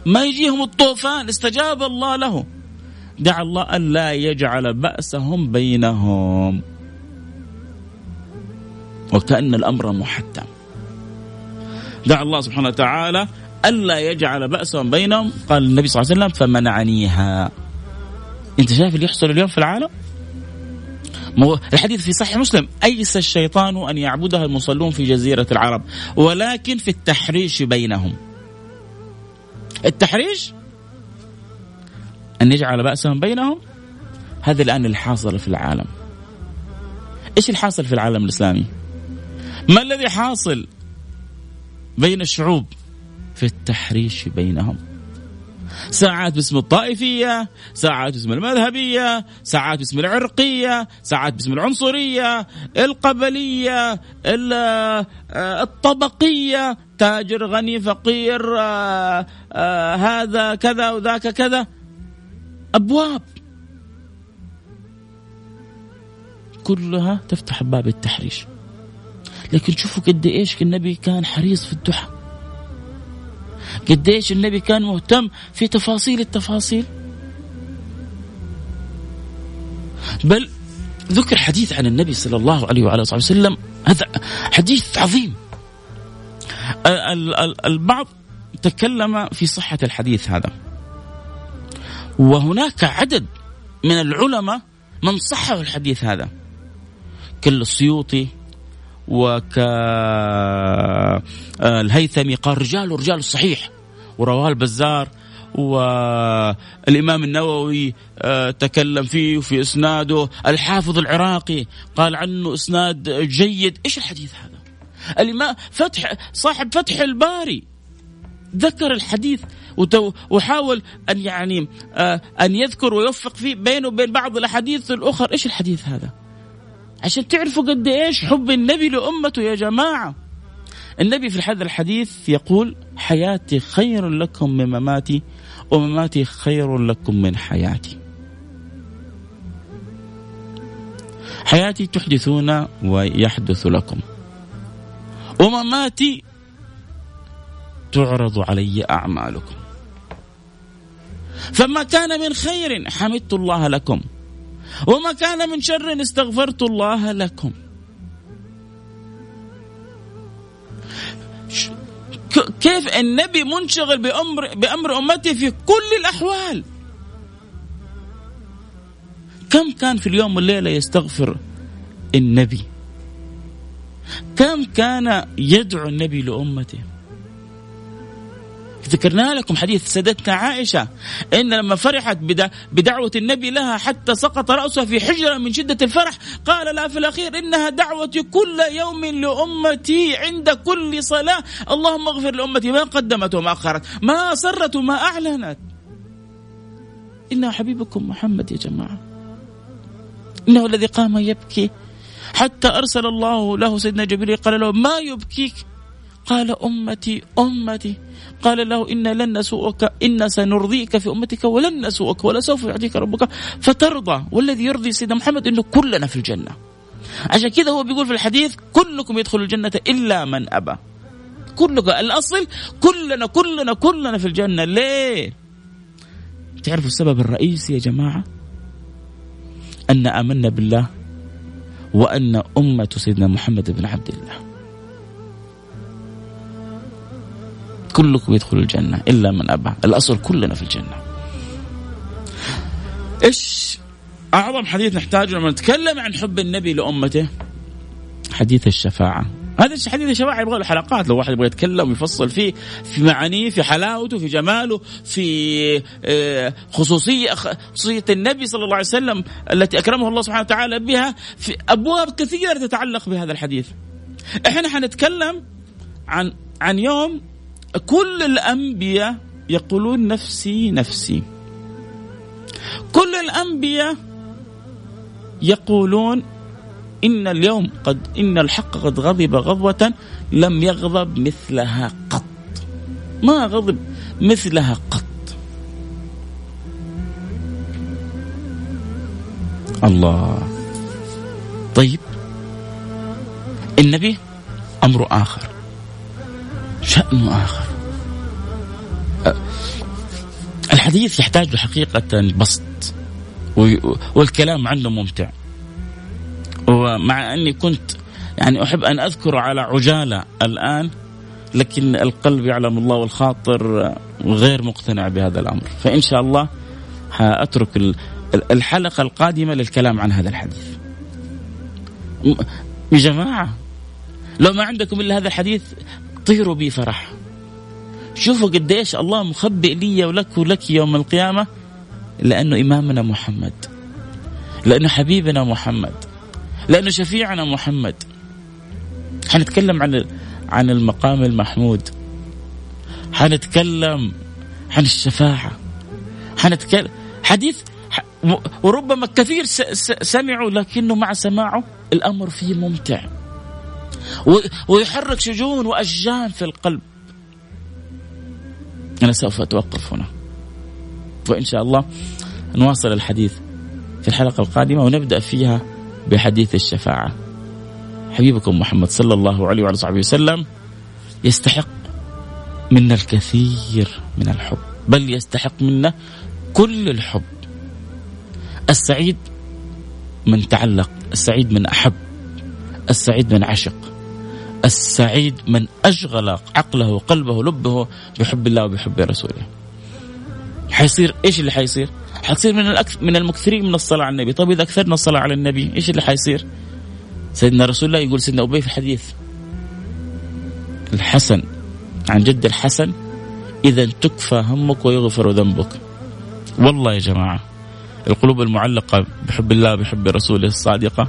ما يجيهم الطوفان، استجاب الله له. دعا الله أن لا يجعل بأسهم بينهم. وكأن الأمر محتم. دعا الله سبحانه وتعالى ألا يجعل بأسهم بينهم قال النبي صلى الله عليه وسلم فمنعنيها. أنت شايف اللي يحصل اليوم في العالم؟ الحديث في صحيح مسلم أيس الشيطان أن يعبدها المصلون في جزيرة العرب ولكن في التحريش بينهم. التحريش؟ أن يجعل بأسهم بينهم؟ هذا الآن الحاصل في العالم. إيش الحاصل في العالم الإسلامي؟ ما الذي حاصل بين الشعوب؟ في التحريش بينهم. ساعات باسم الطائفية ساعات باسم المذهبية ساعات باسم العرقية ساعات باسم العنصرية القبلية آه، الطبقية تاجر غني فقير آه، آه، هذا كذا وذاك كذا. أبواب. كلها تفتح باب التحريش. لكن شوفوا قد إيش النبي كان حريص في الدحى. قديش النبي كان مهتم في تفاصيل التفاصيل. بل ذكر حديث عن النبي صلى الله عليه وعلى آله وسلم. هذا حديث عظيم. البعض تكلم في صحة الحديث هذا. وهناك عدد من العلماء من صححوا الحديث هذا. كالسيوطي وكالهيثمي قال رجال رجال الصحيح ورواه البزار والإمام النووي آه، تكلم فيه وفي إسناده. الحافظ العراقي قال عنه إسناد جيد. إيش الحديث هذا؟ الإمام فتح صاحب فتح الباري ذكر الحديث وحاول أن يعني آه، أن يذكر ويوفق فيه بينه وبين بعض الأحاديث الأخرى. إيش الحديث هذا؟ عشان تعرفوا قد إيش حب النبي لأمته يا جماعة. النبي في هذا الحديث يقول حياتي خير لكم من مماتي ومماتي خير لكم من حياتي. حياتي تحدثون ويحدث لكم. ومماتي تعرض علي أعمالكم. فما كان من خير حمدت الله لكم. وما كان من شر استغفرت الله لكم. كيف النبي منشغل بأمر بأمر أمته في كل الأحوال؟ كم كان في اليوم والليلة يستغفر النبي؟ كم كان يدعو النبي لأمته؟ ذكرنا لكم حديث سيدتنا عائشة إن لما فرحت بدعوة النبي لها حتى سقط رأسها في حجرة من شدة الفرح قال لها في الأخير إنها دعوتي كل يوم لأمتي عند كل صلاة اللهم اغفر لأمتي ما قدمت وما أخرت ما أسرت وما أعلنت. إنه حبيبكم محمد يا جماعة. إنه الذي قام يبكي. حتى أرسل الله له سيدنا جبريل قال له ما يبكيك؟ قال أمتي أمتي. قال له إن لن نسوءك إن سنرضيك في أمتك ولن نسوءك ولسوف يعطيك ربك فترضى. والذي يرضي سيدنا محمد إنه كلنا في الجنة. عشان كذا هو بيقول في الحديث كلكم يدخل الجنة إلا من أبى. كلكم الأصل كلنا كلنا كلنا في الجنة. ليه؟ تعرفوا السبب الرئيسي يا جماعة؟ أن آمنا بالله وأن أمة سيدنا محمد بن عبد الله. كلكم يدخل الجنة إلا من أبى. الأصل كلنا في الجنة. إيش أعظم حديث نحتاجه لما نتكلم عن حب النبي لأمته؟ حديث الشفاعة. هذا حديث الشفاعة يبغى له حلقات لو واحد يبغى يتكلم ويفصل فيه في معانيه في حلاوته في جماله في آه، خصوصية خصوصية النبي صلى الله عليه وسلم التي أكرمه الله سبحانه وتعالى بها في أبواب كثيرة تتعلق بهذا الحديث. إحنا حنتكلم عن عن يوم كل الأنبياء يقولون نفسي نفسي. كل الأنبياء يقولون إن اليوم قد إن الحق قد غضب غضبة لم يغضب مثلها قط. ما غضب مثلها قط. الله. طيب. النبي أمر آخر. شأنه آخر. الحديث يحتاج حقيقة بسط والكلام عنه ممتع. ومع أني كنت يعني أحب أن أذكر على عجالة الآن لكن القلب يعلم الله والخاطر غير مقتنع بهذا الأمر. فإن شاء الله حأترك الحلقة القادمة للكلام عن هذا الحديث. يا جماعة لو ما عندكم إلا هذا الحديث طيروا بي فرح. شوفوا قديش الله مخبئ لي ولك ولك يوم القيامة لأنه إمامنا محمد لأنه حبيبنا محمد لأنه شفيعنا محمد. حنتكلم عن عن المقام المحمود. حنتكلم عن الشفاعة. حنتكلم حديث وربما كثير سمعوا لكنه مع سماعه الأمر فيه ممتع. ويحرك شجون وأشجان في القلب. أنا سوف أتوقف هنا. وإن شاء الله نواصل الحديث في الحلقة القادمة ونبدأ فيها بحديث الشفاعة. حبيبكم محمد صلى الله عليه وعلى صحبه وسلم. يستحق منا الكثير من الحب. بل يستحق منا كل الحب. السعيد من تعلق السعيد من أحب السعيد من عشق. السعيد من أشغل عقله وقلبه لبه بحب الله وبحب رسوله. حيصير إيش اللي حيصير؟ حتصير من الأكثر من المكثرين من الصلاة على النبي. طيب إذا أكثرنا الصلاة على النبي إيش اللي حيصير؟ سيدنا رسول الله يقول سيدنا أبي في الحديث الحسن عن جد الحسن إذا تكفى همك ويغفر ذنبك. والله يا جماعة القلوب المعلقة بحب الله بحب رسوله الصادقة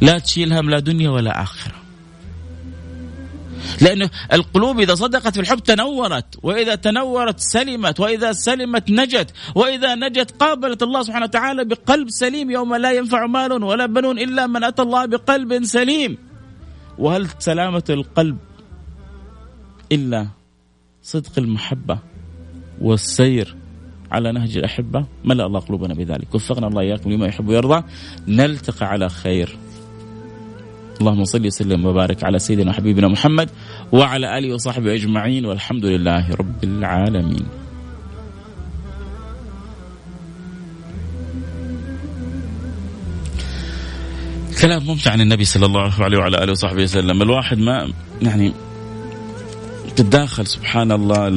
لا تشيل هم لا دنيا ولا آخرة. لأن القلوب إذا صدقت في الحب تنورت وإذا تنورت سلمت وإذا سلمت نجت وإذا نجت قابلت الله سبحانه وتعالى بقلب سليم يوم لا ينفع مال ولا بنون إلا من أتى الله بقلب سليم. وهل سلامة القلب إلا صدق المحبة والسير على نهج الأحبة؟ ملأ الله قلوبنا بذلك. وفقنا الله إياكم لما يحب ويرضى. نلتقي على خير. اللهم صل وسلم وبارك على سيدنا وحبيبنا محمد وعلى آله وصحبه أجمعين والحمد لله رب العالمين. كلام ممتع عن النبي صلى الله عليه وعلى آله وصحبه وسلم، الواحد ما يعني تتداخل سبحان الله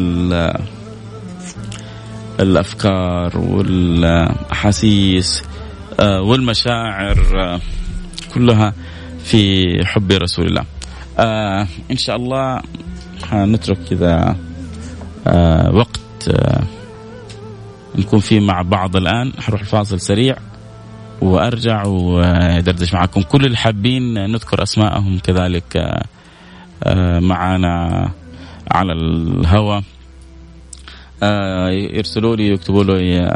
الأفكار والأحاسيس آه، والمشاعر آه، كلها في حب رسول الله. آه إن شاء الله حنترك كذا آه وقت آه نكون فيه مع بعض الآن. حروح الفاصل سريع وأرجع ودردش معكم. كل اللي حابين نذكر أسماءهم كذلك آه، آه، معنا على الهواء. آه، يرسلوا لي يكتبوا لي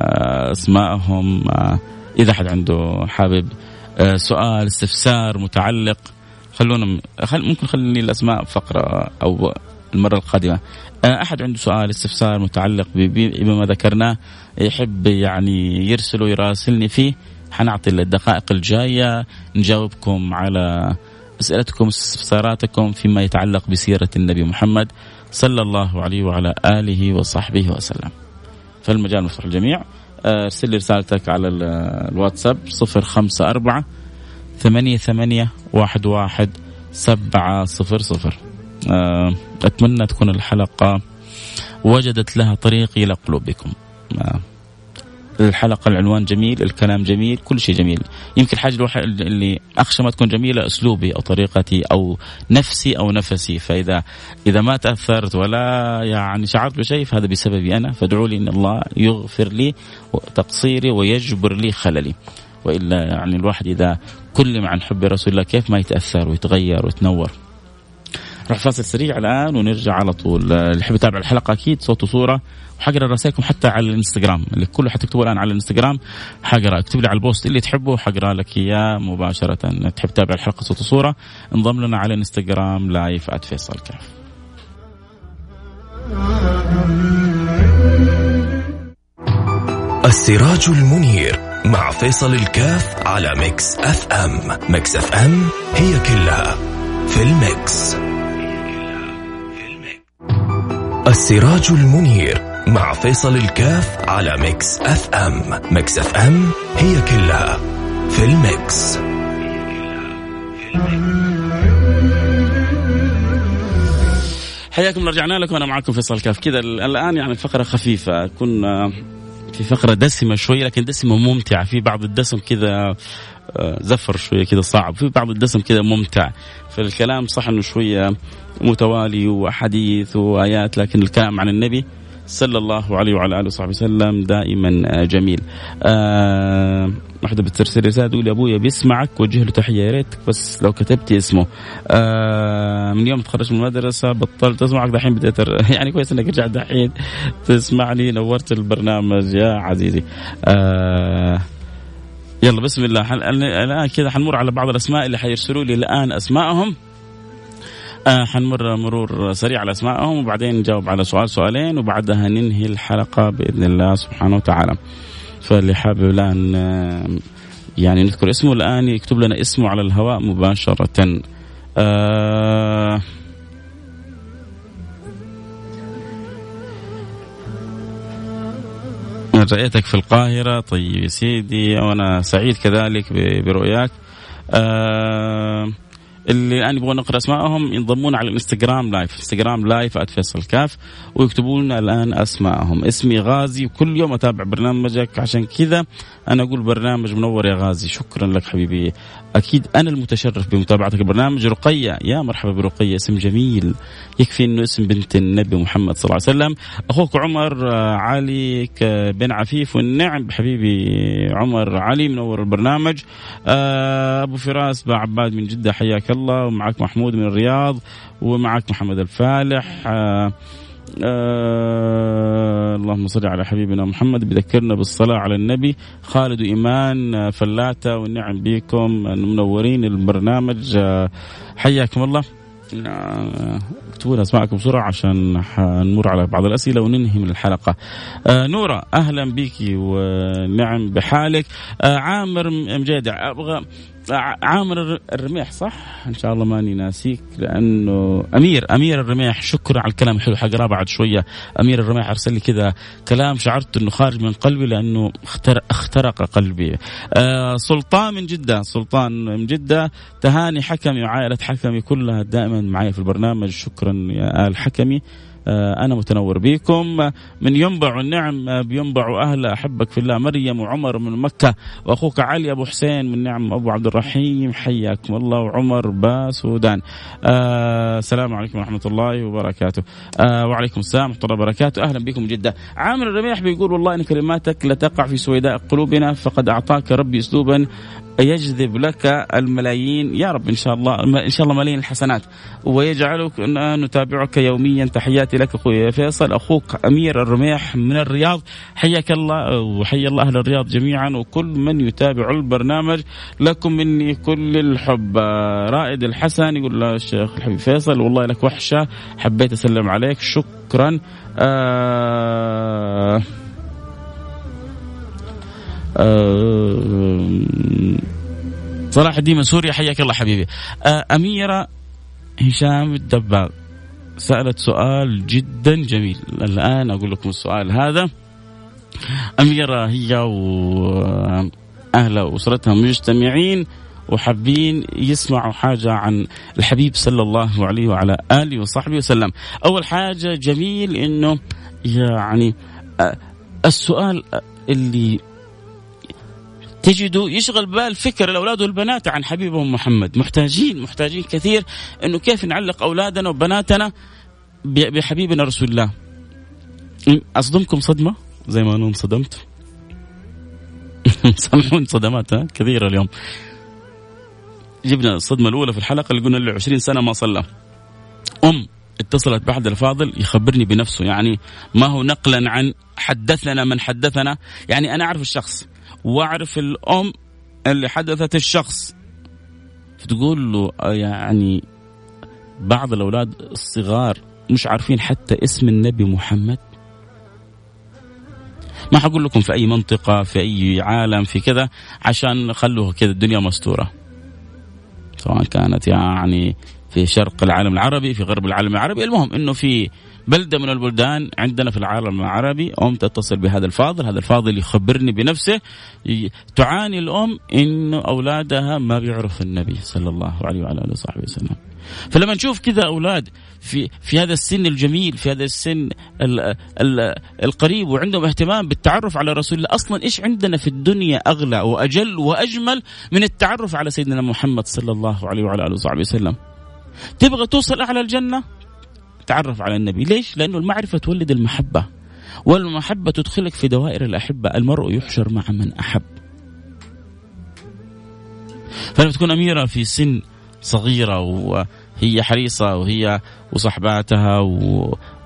أسماءهم. إذا حد عنده حابب سؤال استفسار متعلق. خلونا خل ممكن خليني الأسماء فقره أو المرة القادمة. آه، أحد عنده سؤال استفسار متعلق بما ذكرناه يحب يعني يرسل ويراسلني فيه. حنعطي الدقائق الجاية نجاوبكم على أسئلتكم واستفساراتكم فيما يتعلق بسيرة النبي محمد صلى الله عليه وعلى آله وصحبه وسلم. فالمجال مفتوح للجميع ارسل لي رسالتك على الواتساب صفر خمسة أربعة ثمانية ثمانية واحد واحد سبعة صفر صفر. آه، أتمنى تكون الحلقة وجدت لها طريق إلى قلوبكم. آه، الحلقة العنوان جميل الكلام جميل كل شيء جميل. يمكن الحاجة الوحيدة اللي اخشى ما تكون جميلة أسلوبي أو طريقتي أو نفسي أو نفسي. فإذا إذا ما تأثرت ولا يعني شعرت بشيء فهذا بسببي أنا. فادعوا لي إن الله يغفر لي تقصيري ويجبر لي خللي. وإلا يعني الواحد إذا كلم عن حب رسول الله كيف ما يتأثر ويتغير ويتنور. راح فاصل سريع الآن ونرجع على طول. اللي يحب يتابع الحلقة أكيد صوت وصورة وحقرأ رسائلكم حتى على الإنستغرام. اللي كله حتكتبوا الآن على الإنستغرام حقرأ اكتب لي على ال post اللي تحبه حقرأ لك إياه مباشرة. تحب تتابع الحلقة صوت وصورة انضم لنا على الإنستغرام live @فيصل كاف السراج المنير مع فيصل الكاف على Mix FM. Mix FM هي كلها في ال Mix. السراج المنير مع فيصل الكاف على Mix FM. Mix FM هي كلها في ال Mix. حياكم رجعنا لكم. أنا معكم فيصل كاف. كذا الآن يعني فقرة خفيفة. كنا في فقرة دسمة شوية لكن دسمة ممتعة. في بعض الدسم كذا آه، زفر شوية كذا صعب. في بعض الدسم كذا ممتع. فالكلام صح إنه شوية متوالي وحديث وآيات لكن الكلام عن النبي صلى الله عليه وعلى آله وصحبه وسلم دائما جميل. آه واحدة بترسل رساله تقول أبويا بيسمعك وجه له تحية يا ريتك بس لو كتبتي اسمه. آه من يوم تخرجت من المدرسة بطلت أسمعك دحين بديت يعني كويس إنك رجعت دحين تسمعني نورت البرنامج يا عزيزي. آه يلا بسم الله الان كذا حنمر على بعض الأسماء اللي حيرسلوا لي الآن اسمائهم آه حنمر مرور سريع على اسمائهم وبعدين نجاوب على سؤال سؤالين وبعدها ننهي الحلقة بإذن الله سبحانه وتعالى. فاللي حابب الآن آه، يعني نذكر اسمه الآن يكتب لنا اسمه على الهواء مباشرة. آه رأيتك في القاهرة. طيب يا سيدي وأنا سعيد كذلك برؤياك. آه اللي الآن يبغون نقرأ اسمائهم ينضمون على الإنستغرام live إنستغرام live @فيصل كاف ويكتبوا لنا الآن اسمائهم اسمي غازي وكل يوم أتابع برنامجك. عشان كذا أنا أقول برنامج منور يا غازي. شكرا لك حبيبي. أكيد أنا المتشرف بمتابعتك البرنامج رقية. يا مرحبا برقية اسم جميل. يكفي إنه اسم بنت النبي محمد صلى الله عليه وسلم. أخوك عمر آه، علي بن عفيف والنعم حبيبي عمر علي منور البرنامج. آه، أبو فراس عباد من جدة حياك الله. ومعك محمود من الرياض ومعك محمد الفالح. آه اللهم صل على حبيبنا محمد بذكرنا بالصلاة على النبي خالد وإيمان آه فلاتة والنعم بكم منورين البرنامج آه حياكم الله آه، اكتبوا لنا أسماءكم بسرعة عشان نمر على بعض الأسئلة وننهي من الحلقة. آه نورة أهلا بك ونعم بحالك. آه عامر مجيدع أبغى عامر الرميح صح؟ إن شاء الله ماني ناسيك لأنه امير أمير الرميح شكرا على الكلام الحلو حقراه بعد شوية أمير الرميح أرسل لي كذا كلام شعرت إنه خارج من قلبي لأنه اخترق, اخترق قلبي. آه سلطان من جدة سلطان من جدة تهاني حكمي وعائلة حكمي كلها دائما معي في البرنامج شكرا يا آل حكمي آه، أنا متنور بكم. من ينبع النعم بينبع أهل أحبك في الله. مريم وعمر من مكة وأخوك علي أبو حسين من نعم أبو عبد الرحيم. حياكم الله. وعمر باسودان آه السلام عليكم ورحمة الله وبركاته. آه وعليكم السلام ورحمة الله وبركاته. أهلا بكم جدة. عامر الرميح بيقول والله إن كلماتك لتقع في سويداء قلوبنا فقد أعطاك ربي أسلوبا يجذب لك الملايين. يا رب إن شاء الله إن شاء الله ملايين الحسنات. ويجعلك نتابعك يوميا. تحياتي لك أخوي فيصل. أخوك أمير الرميح من الرياض. حياك الله وحيا الله أهل الرياض جميعا. وكل من يتابع البرنامج. لكم مني كل الحب. رائد الحسن يقول له الشيخ الحبيب فيصل والله لك وحشة. حبيت أسلم عليك. شكرا. آه صلاح الدين من سوريا حياك الله حبيبي. آه، أميرة هشام الدباغ سألت سؤال جدا جميل. الآن أقول لكم السؤال هذا. أميرة هي وأهلها وأسرتها مجتمعين وحابين يسمعوا حاجة عن الحبيب صلى الله عليه وعلى آله وصحبه وسلم. أول حاجة جميل أنه يعني آه، السؤال اللي تجدوا يشغل بال فكر الأولاد والبنات عن حبيبهم محمد. محتاجين محتاجين كثير إنه كيف نعلق أولادنا وبناتنا بحبيبنا رسول الله. أصدمكم صدمة؟ زي ما أنا انصدمت سامحوني صدمات كثيرة اليوم. جبنا الصدمة الأولى في الحلقة اللي قلنا له 20 سنة ما صلى. أم اتصلت بأحد الفاضل يخبرني بنفسه يعني ما هو نقلا عن حدثنا من حدثنا. يعني أنا أعرف الشخص وأعرف الأم اللي حدثت الشخص. فتقول له يعني بعض الأولاد الصغار مش عارفين حتى اسم النبي محمد. ما حقول لكم في أي منطقة في أي عالم في كذا عشان خلوه كذا الدنيا مستورة. سواء كانت يعني في شرق العالم العربي في غرب العالم العربي. المهم إنه في بلدة من البلدان عندنا في العالم العربي. أم تتصل بهذا الفاضل هذا الفاضل يخبرني بنفسه. تعاني الأم انه أولادها ما بيعرف النبي صلى الله عليه وعلى آله وصحبه وسلم. فلما نشوف كذا أولاد في في هذا السن الجميل في هذا السن ال ال القريب وعندهم اهتمام بالتعرف على رسول الله أصلا إيش عندنا في الدنيا أغلى وأجل وأجمل من التعرف على سيدنا محمد صلى الله عليه وعلى آله وصحبه وسلم؟ تبغى توصل أعلى الجنة؟ تعرف على النبي. ليش؟ لأنه المعرفة تولد المحبة والمحبة تدخلك في دوائر الأحبة. المرء يحشر مع من أحب. فلما تكون أميرة في سن صغيرة وهي حريصة وهي وصحباتها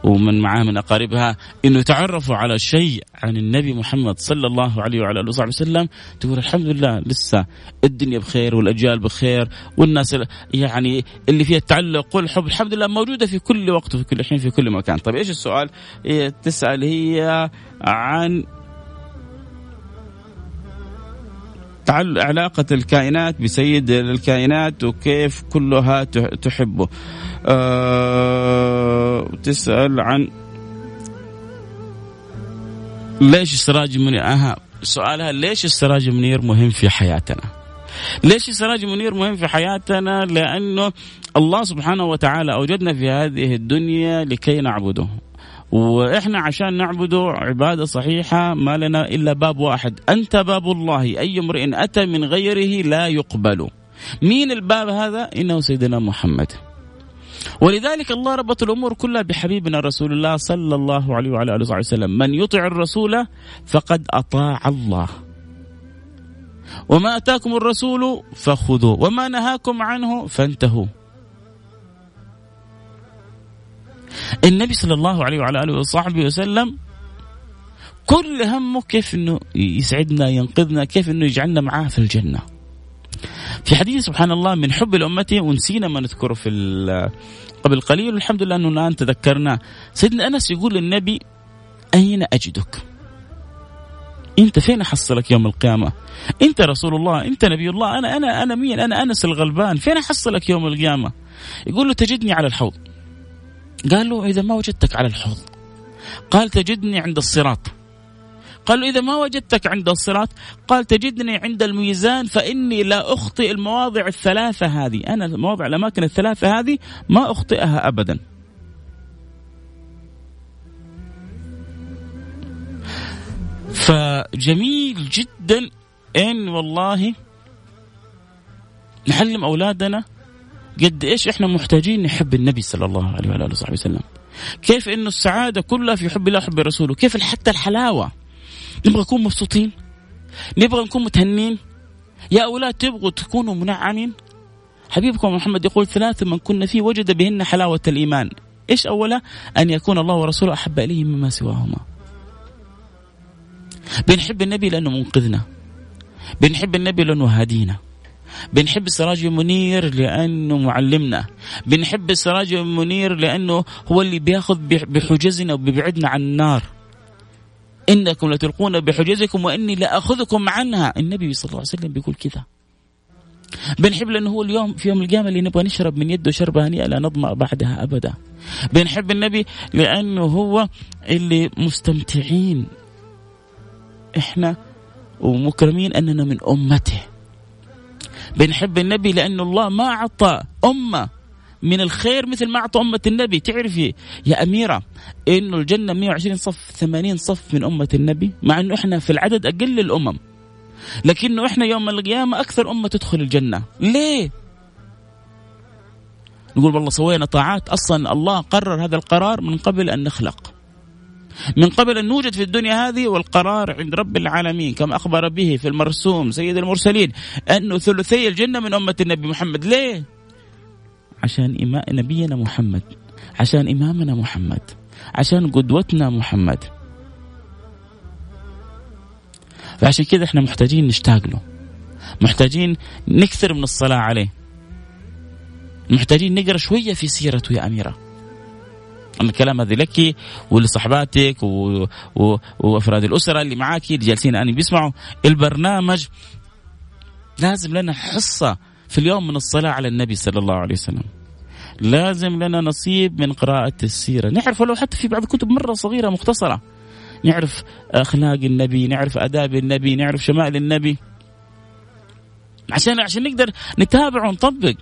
ومن معاه من أقاربها إنه يتعرفوا على شيء عن النبي محمد صلى الله عليه وعلى آله وصحبه وسلم تقول الحمد لله لسه الدنيا بخير والأجيال بخير والناس يعني اللي فيها التعلق والحب الحمد لله موجودة في كل وقت وفي كل حين في كل مكان. طيب إيش السؤال؟ تسأل هي عن علاقة الكائنات بسيد الكائنات وكيف كلها تحبه. أه تسأل عن ليش السراج المنير أها سؤالها ليش السراج المنير مهم في حياتنا؟ ليش السراج المنير مهم في حياتنا؟ لأنه الله سبحانه وتعالى أوجدنا في هذه الدنيا لكي نعبده. وإحنا عشان نعبده عبادة صحيحة ما لنا إلا باب واحد. أنت باب الله. أي امرئ أتى من غيره لا يقبل. مين الباب هذا؟ إنه سيدنا محمد. ولذلك الله ربط الأمور كلها بحبيبنا رسول الله صلى الله عليه وعلى آله وسلم. من يطع الرسول فقد أطاع الله. وما أتاكم الرسول فخذوه. وما نهاكم عنه فانتهوا. النبي صلى الله عليه وعلى آله وصحبه وسلم كل همه كيف إنه يسعدنا ينقذنا كيف إنه يجعلنا معاه في الجنة. في حديث سبحان الله من حب لامته ونسينا ما نذكره في قبل قليل والحمد لله إنه الآن تذكرناه سيدنا أنس يقول للنبي أين أجدك؟ أنت فين أحصلك يوم القيامة؟ أنت رسول الله أنت نبي الله أنا أنا أنا مين؟ أنا أنس الغلبان فين أحصلك يوم القيامة؟ يقول له تجدني على الحوض. قال له إذا ما وجدتك على الحوض. قال تجدني عند الصراط. قال له إذا ما وجدتك عند الصراط قال تجدني عند الميزان فإني لا أخطئ المواضع الثلاثة هذه. أنا المواضع الأماكن الثلاثة هذه ما أخطئها أبدا. فجميل جدا. إن والله نعلم أولادنا قد إيش إحنا محتاجين نحب النبي صلى الله عليه وعلى اله وصحبه وسلم؟ كيف إنه السعادة كلها في حب الله وحب رسوله؟ كيف حتى الحلاوة؟ نبغى نكون مبسوطين؟ نبغى نكون متهنين؟ يا أولاد تبغوا تكونوا منعمين؟ حبيبكم محمد يقول ثلاث من كنا فيه وجد بهن حلاوة الإيمان. إيش أولا؟ أن يكون الله ورسوله أحب اليه مما سواهما. بنحب النبي لأنه منقذنا. بنحب النبي لأنه هادينا. بنحب السراج المنير لأنه معلمنا. بنحب السراج المنير لأنه هو اللي بياخذ بحجزنا وبيبعدنا عن النار. إنكم لتلقون بحجزكم وإني لأخذكم عنها. النبي صلى الله عليه وسلم بيقول كذا. بنحب لأنه هو اليوم في يوم القيامة اللي نبغى نشرب من يده شربة هنيئة لا نظمأ بعدها أبدا. بنحب النبي لأنه هو اللي مستمتعين. إحنا ومكرمين أننا من أمته. بنحب النبي لأن الله ما أعطى أمة من الخير مثل ما أعطى أمة النبي. تعرفي يا أميرة إنه الجنة 120 صف 80 صف من أمة النبي مع إنه إحنا في العدد أقل الأمم. لكنه إحنا يوم القيامة أكثر أمة تدخل الجنة. ليه؟ نقول والله سوينا طاعات أصلا الله قرر هذا القرار من قبل أن نخلق. من قبل أن نوجد في الدنيا هذه والقرار عند رب العالمين كما أخبر به في المرسوم سيد المرسلين انه ثلثي الجنة من أمة النبي محمد. ليه؟ عشان إماء نبينا محمد عشان إمامنا محمد عشان قدوتنا محمد. فعشان كذا إحنا محتاجين نشتاق له محتاجين نكثر من الصلاة عليه محتاجين نقرأ شوية في سيرته يا الكلام هذا لك ولصحباتك و... و... وأفراد الأسرة اللي معاك اللي جالسين الآن بيسمعوا البرنامج. لازم لنا حصة في اليوم من الصلاة على النبي صلى الله عليه وسلم. لازم لنا نصيب من قراءة السيرة. نعرف ولو حتى في بعض الكتب مرة صغيرة مختصرة. نعرف أخلاق النبي نعرف أداب النبي نعرف شمائل النبي. عشان عشان نقدر نتابع ونطبق.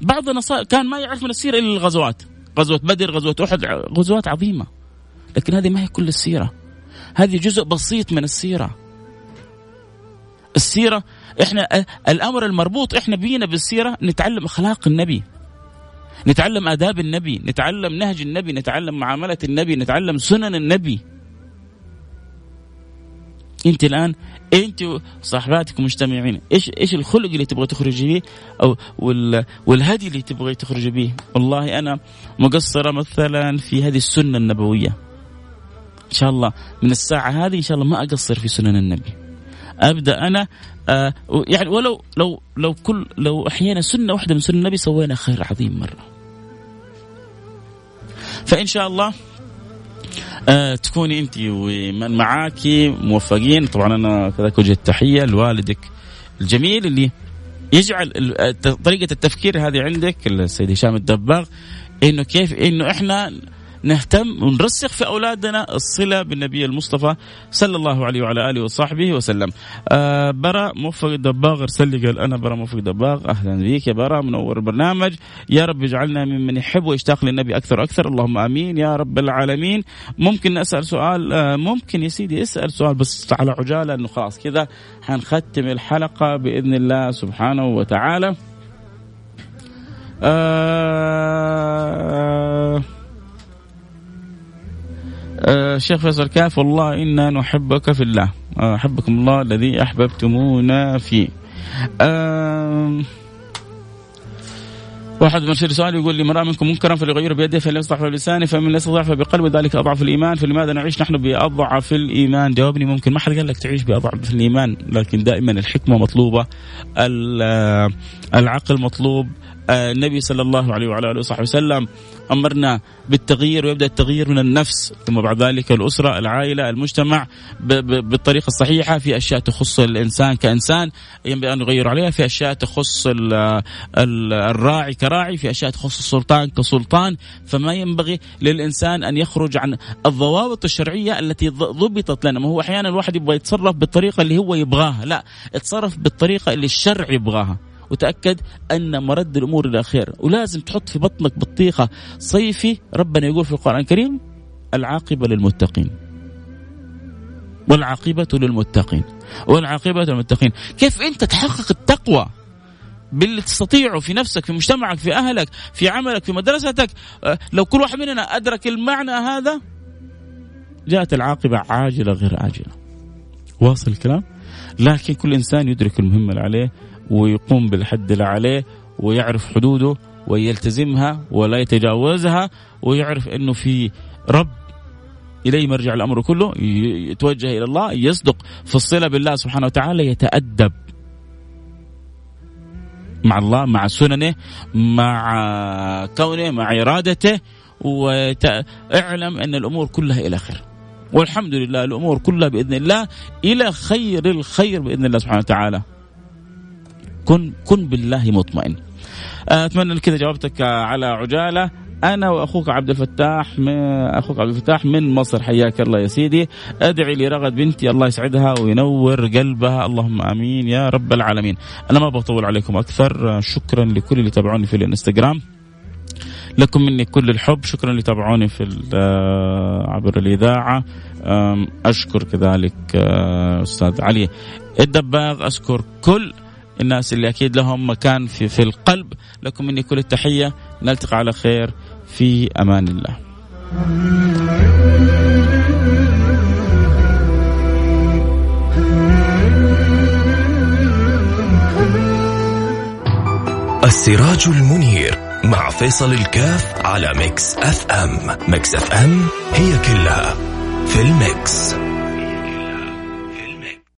بعضنا كان ما يعرف من السيرة إلا الغزوات. غزوة بدر غزوة أحد غزوات عظيمة. لكن هذه ما هي كل السيرة. هذه جزء بسيط من السيرة. السيرة إحنا الأمر المربوط إحنا بينا بالسيرة نتعلم أخلاق النبي. نتعلم آداب النبي نتعلم نهج النبي نتعلم معاملة النبي نتعلم سنن النبي. أنت الآن انت وصاحباتك ومجتمعين إيش إيش الخلق اللي تبغى تخرجي به؟ أو والهدي اللي تبغى تخرجي به؟ والله أنا مقصرة مثلا في هذه السنة النبوية. إن شاء الله من الساعة هذه إن شاء الله ما أقصر في سنن النبي. أبدأ أنا آه يعني ولو لو لو كل لو أحيانا سنة واحدة من سنن النبي سوينا خير عظيم مرة. فإن شاء الله آه تكوني انت ومن معاك موفقين. طبعا أنا كذلك وجه التحية لوالدك الجميل اللي يجعل طريقة التفكير هذه عندك السيد هشام الدباغ إنه كيف إنه إحنا نهتم ونرسخ في أولادنا الصلة بالنبي المصطفى صلى الله عليه وعلى آله وصحبه وسلم. آه برا موفق الدباغ ارسل لي قال أنا برا موفق الدباغ أهلا بك يا برا منور البرنامج يا رب اجعلنا ممن يحب ويشتاق للنبي أكثر وأكثر اللهم آمين يا رب العالمين. ممكن اسال سؤال آه ممكن يا سيدي اسأل سؤال بس على عجالة انه خلاص كذا حنختم الحلقة بإذن الله سبحانه وتعالى. آه آه شيخ فيصل كاف والله إنا نحبك في الله. آه أحبكم الله الذي أحببتمونا فيه. آه واحد مرسل سؤال يقول لي من راى منكم منكرا فليغيره بيده فان لم يستطع بلسانه فمن لم يستطع فبقلبه ذلك أضعف الإيمان. فلماذا نعيش نحن بأضعف الإيمان؟ جاوبني ممكن. ما حد قال لك تعيش بأضعف الإيمان لكن دائما الحكمة مطلوبة العقل مطلوب آه، النبي صلى الله عليه وعلى آله وصحبه وسلم أمرنا بالتغيير ويبدأ التغيير من النفس ثم بعد ذلك الأسرة العائلة المجتمع بالطريقة الصحيحة. في أشياء تخص الإنسان كإنسان ينبغي أن نغير عليها. في أشياء تخص الراعي كراعي. في أشياء تخص السلطان كسلطان. فما ينبغي للإنسان أن يخرج عن الضوابط الشرعية التي ضبطت لنا. ما هو أحيانا الواحد يبغى يتصرف بالطريقة اللي هو يبغاها. لا اتصرف بالطريقة اللي الشرع يبغاها. وتأكد أن مرد الأمور إلى خير. ولازم تحط في بطنك بطيخة صيفي ربنا يقول في القرآن الكريم العاقبة للمتقين. والعاقبة للمتقين. والعاقبة للمتقين. كيف أنت تحقق التقوى باللي تستطيعه في نفسك في مجتمعك في أهلك في عملك في مدرستك؟ أه، لو كل واحد مننا أدرك المعنى هذا جاءت العاقبة عاجلة غير عاجلة. واصل الكلام؟ لكن كل إنسان يدرك المهمة اللي عليه ويقوم بالحد اللي عليه ويعرف حدوده ويلتزمها ولا يتجاوزها ويعرف إنه في رب إليه مرجع الأمر كله يتوجه إلى الله يصدق في الصلة بالله سبحانه وتعالى يتأدب مع الله مع سننه مع كونه مع إرادته واعلم أن الأمور كلها إلى خير والحمد لله الأمور كلها بإذن الله إلى خير الخير بإذن الله سبحانه وتعالى. كن كن بالله مطمئن. أتمنى ان كذا جاوبتك على عجالة. أنا وأخوك عبد الفتاح أخوك عبد الفتاح من مصر حياك الله يا سيدي. أدعي لرغد بنتي الله يسعدها وينور قلبها. اللهم آمين يا رب العالمين. أنا ما بطول عليكم أكثر. شكرا لكل اللي تابعوني في الإنستغرام. لكم مني كل الحب. شكرا لتابعوني في عبر الإذاعة. أشكر كذلك أستاذ علي. الدباغ أشكر كل الناس اللي أكيد لهم مكان في في القلب. لكم مني كل التحية. نلتقي على خير. في أمان الله. السراج المنير مع فيصل الكاف على Mix FM. Mix FM هي كلها في ال Mix.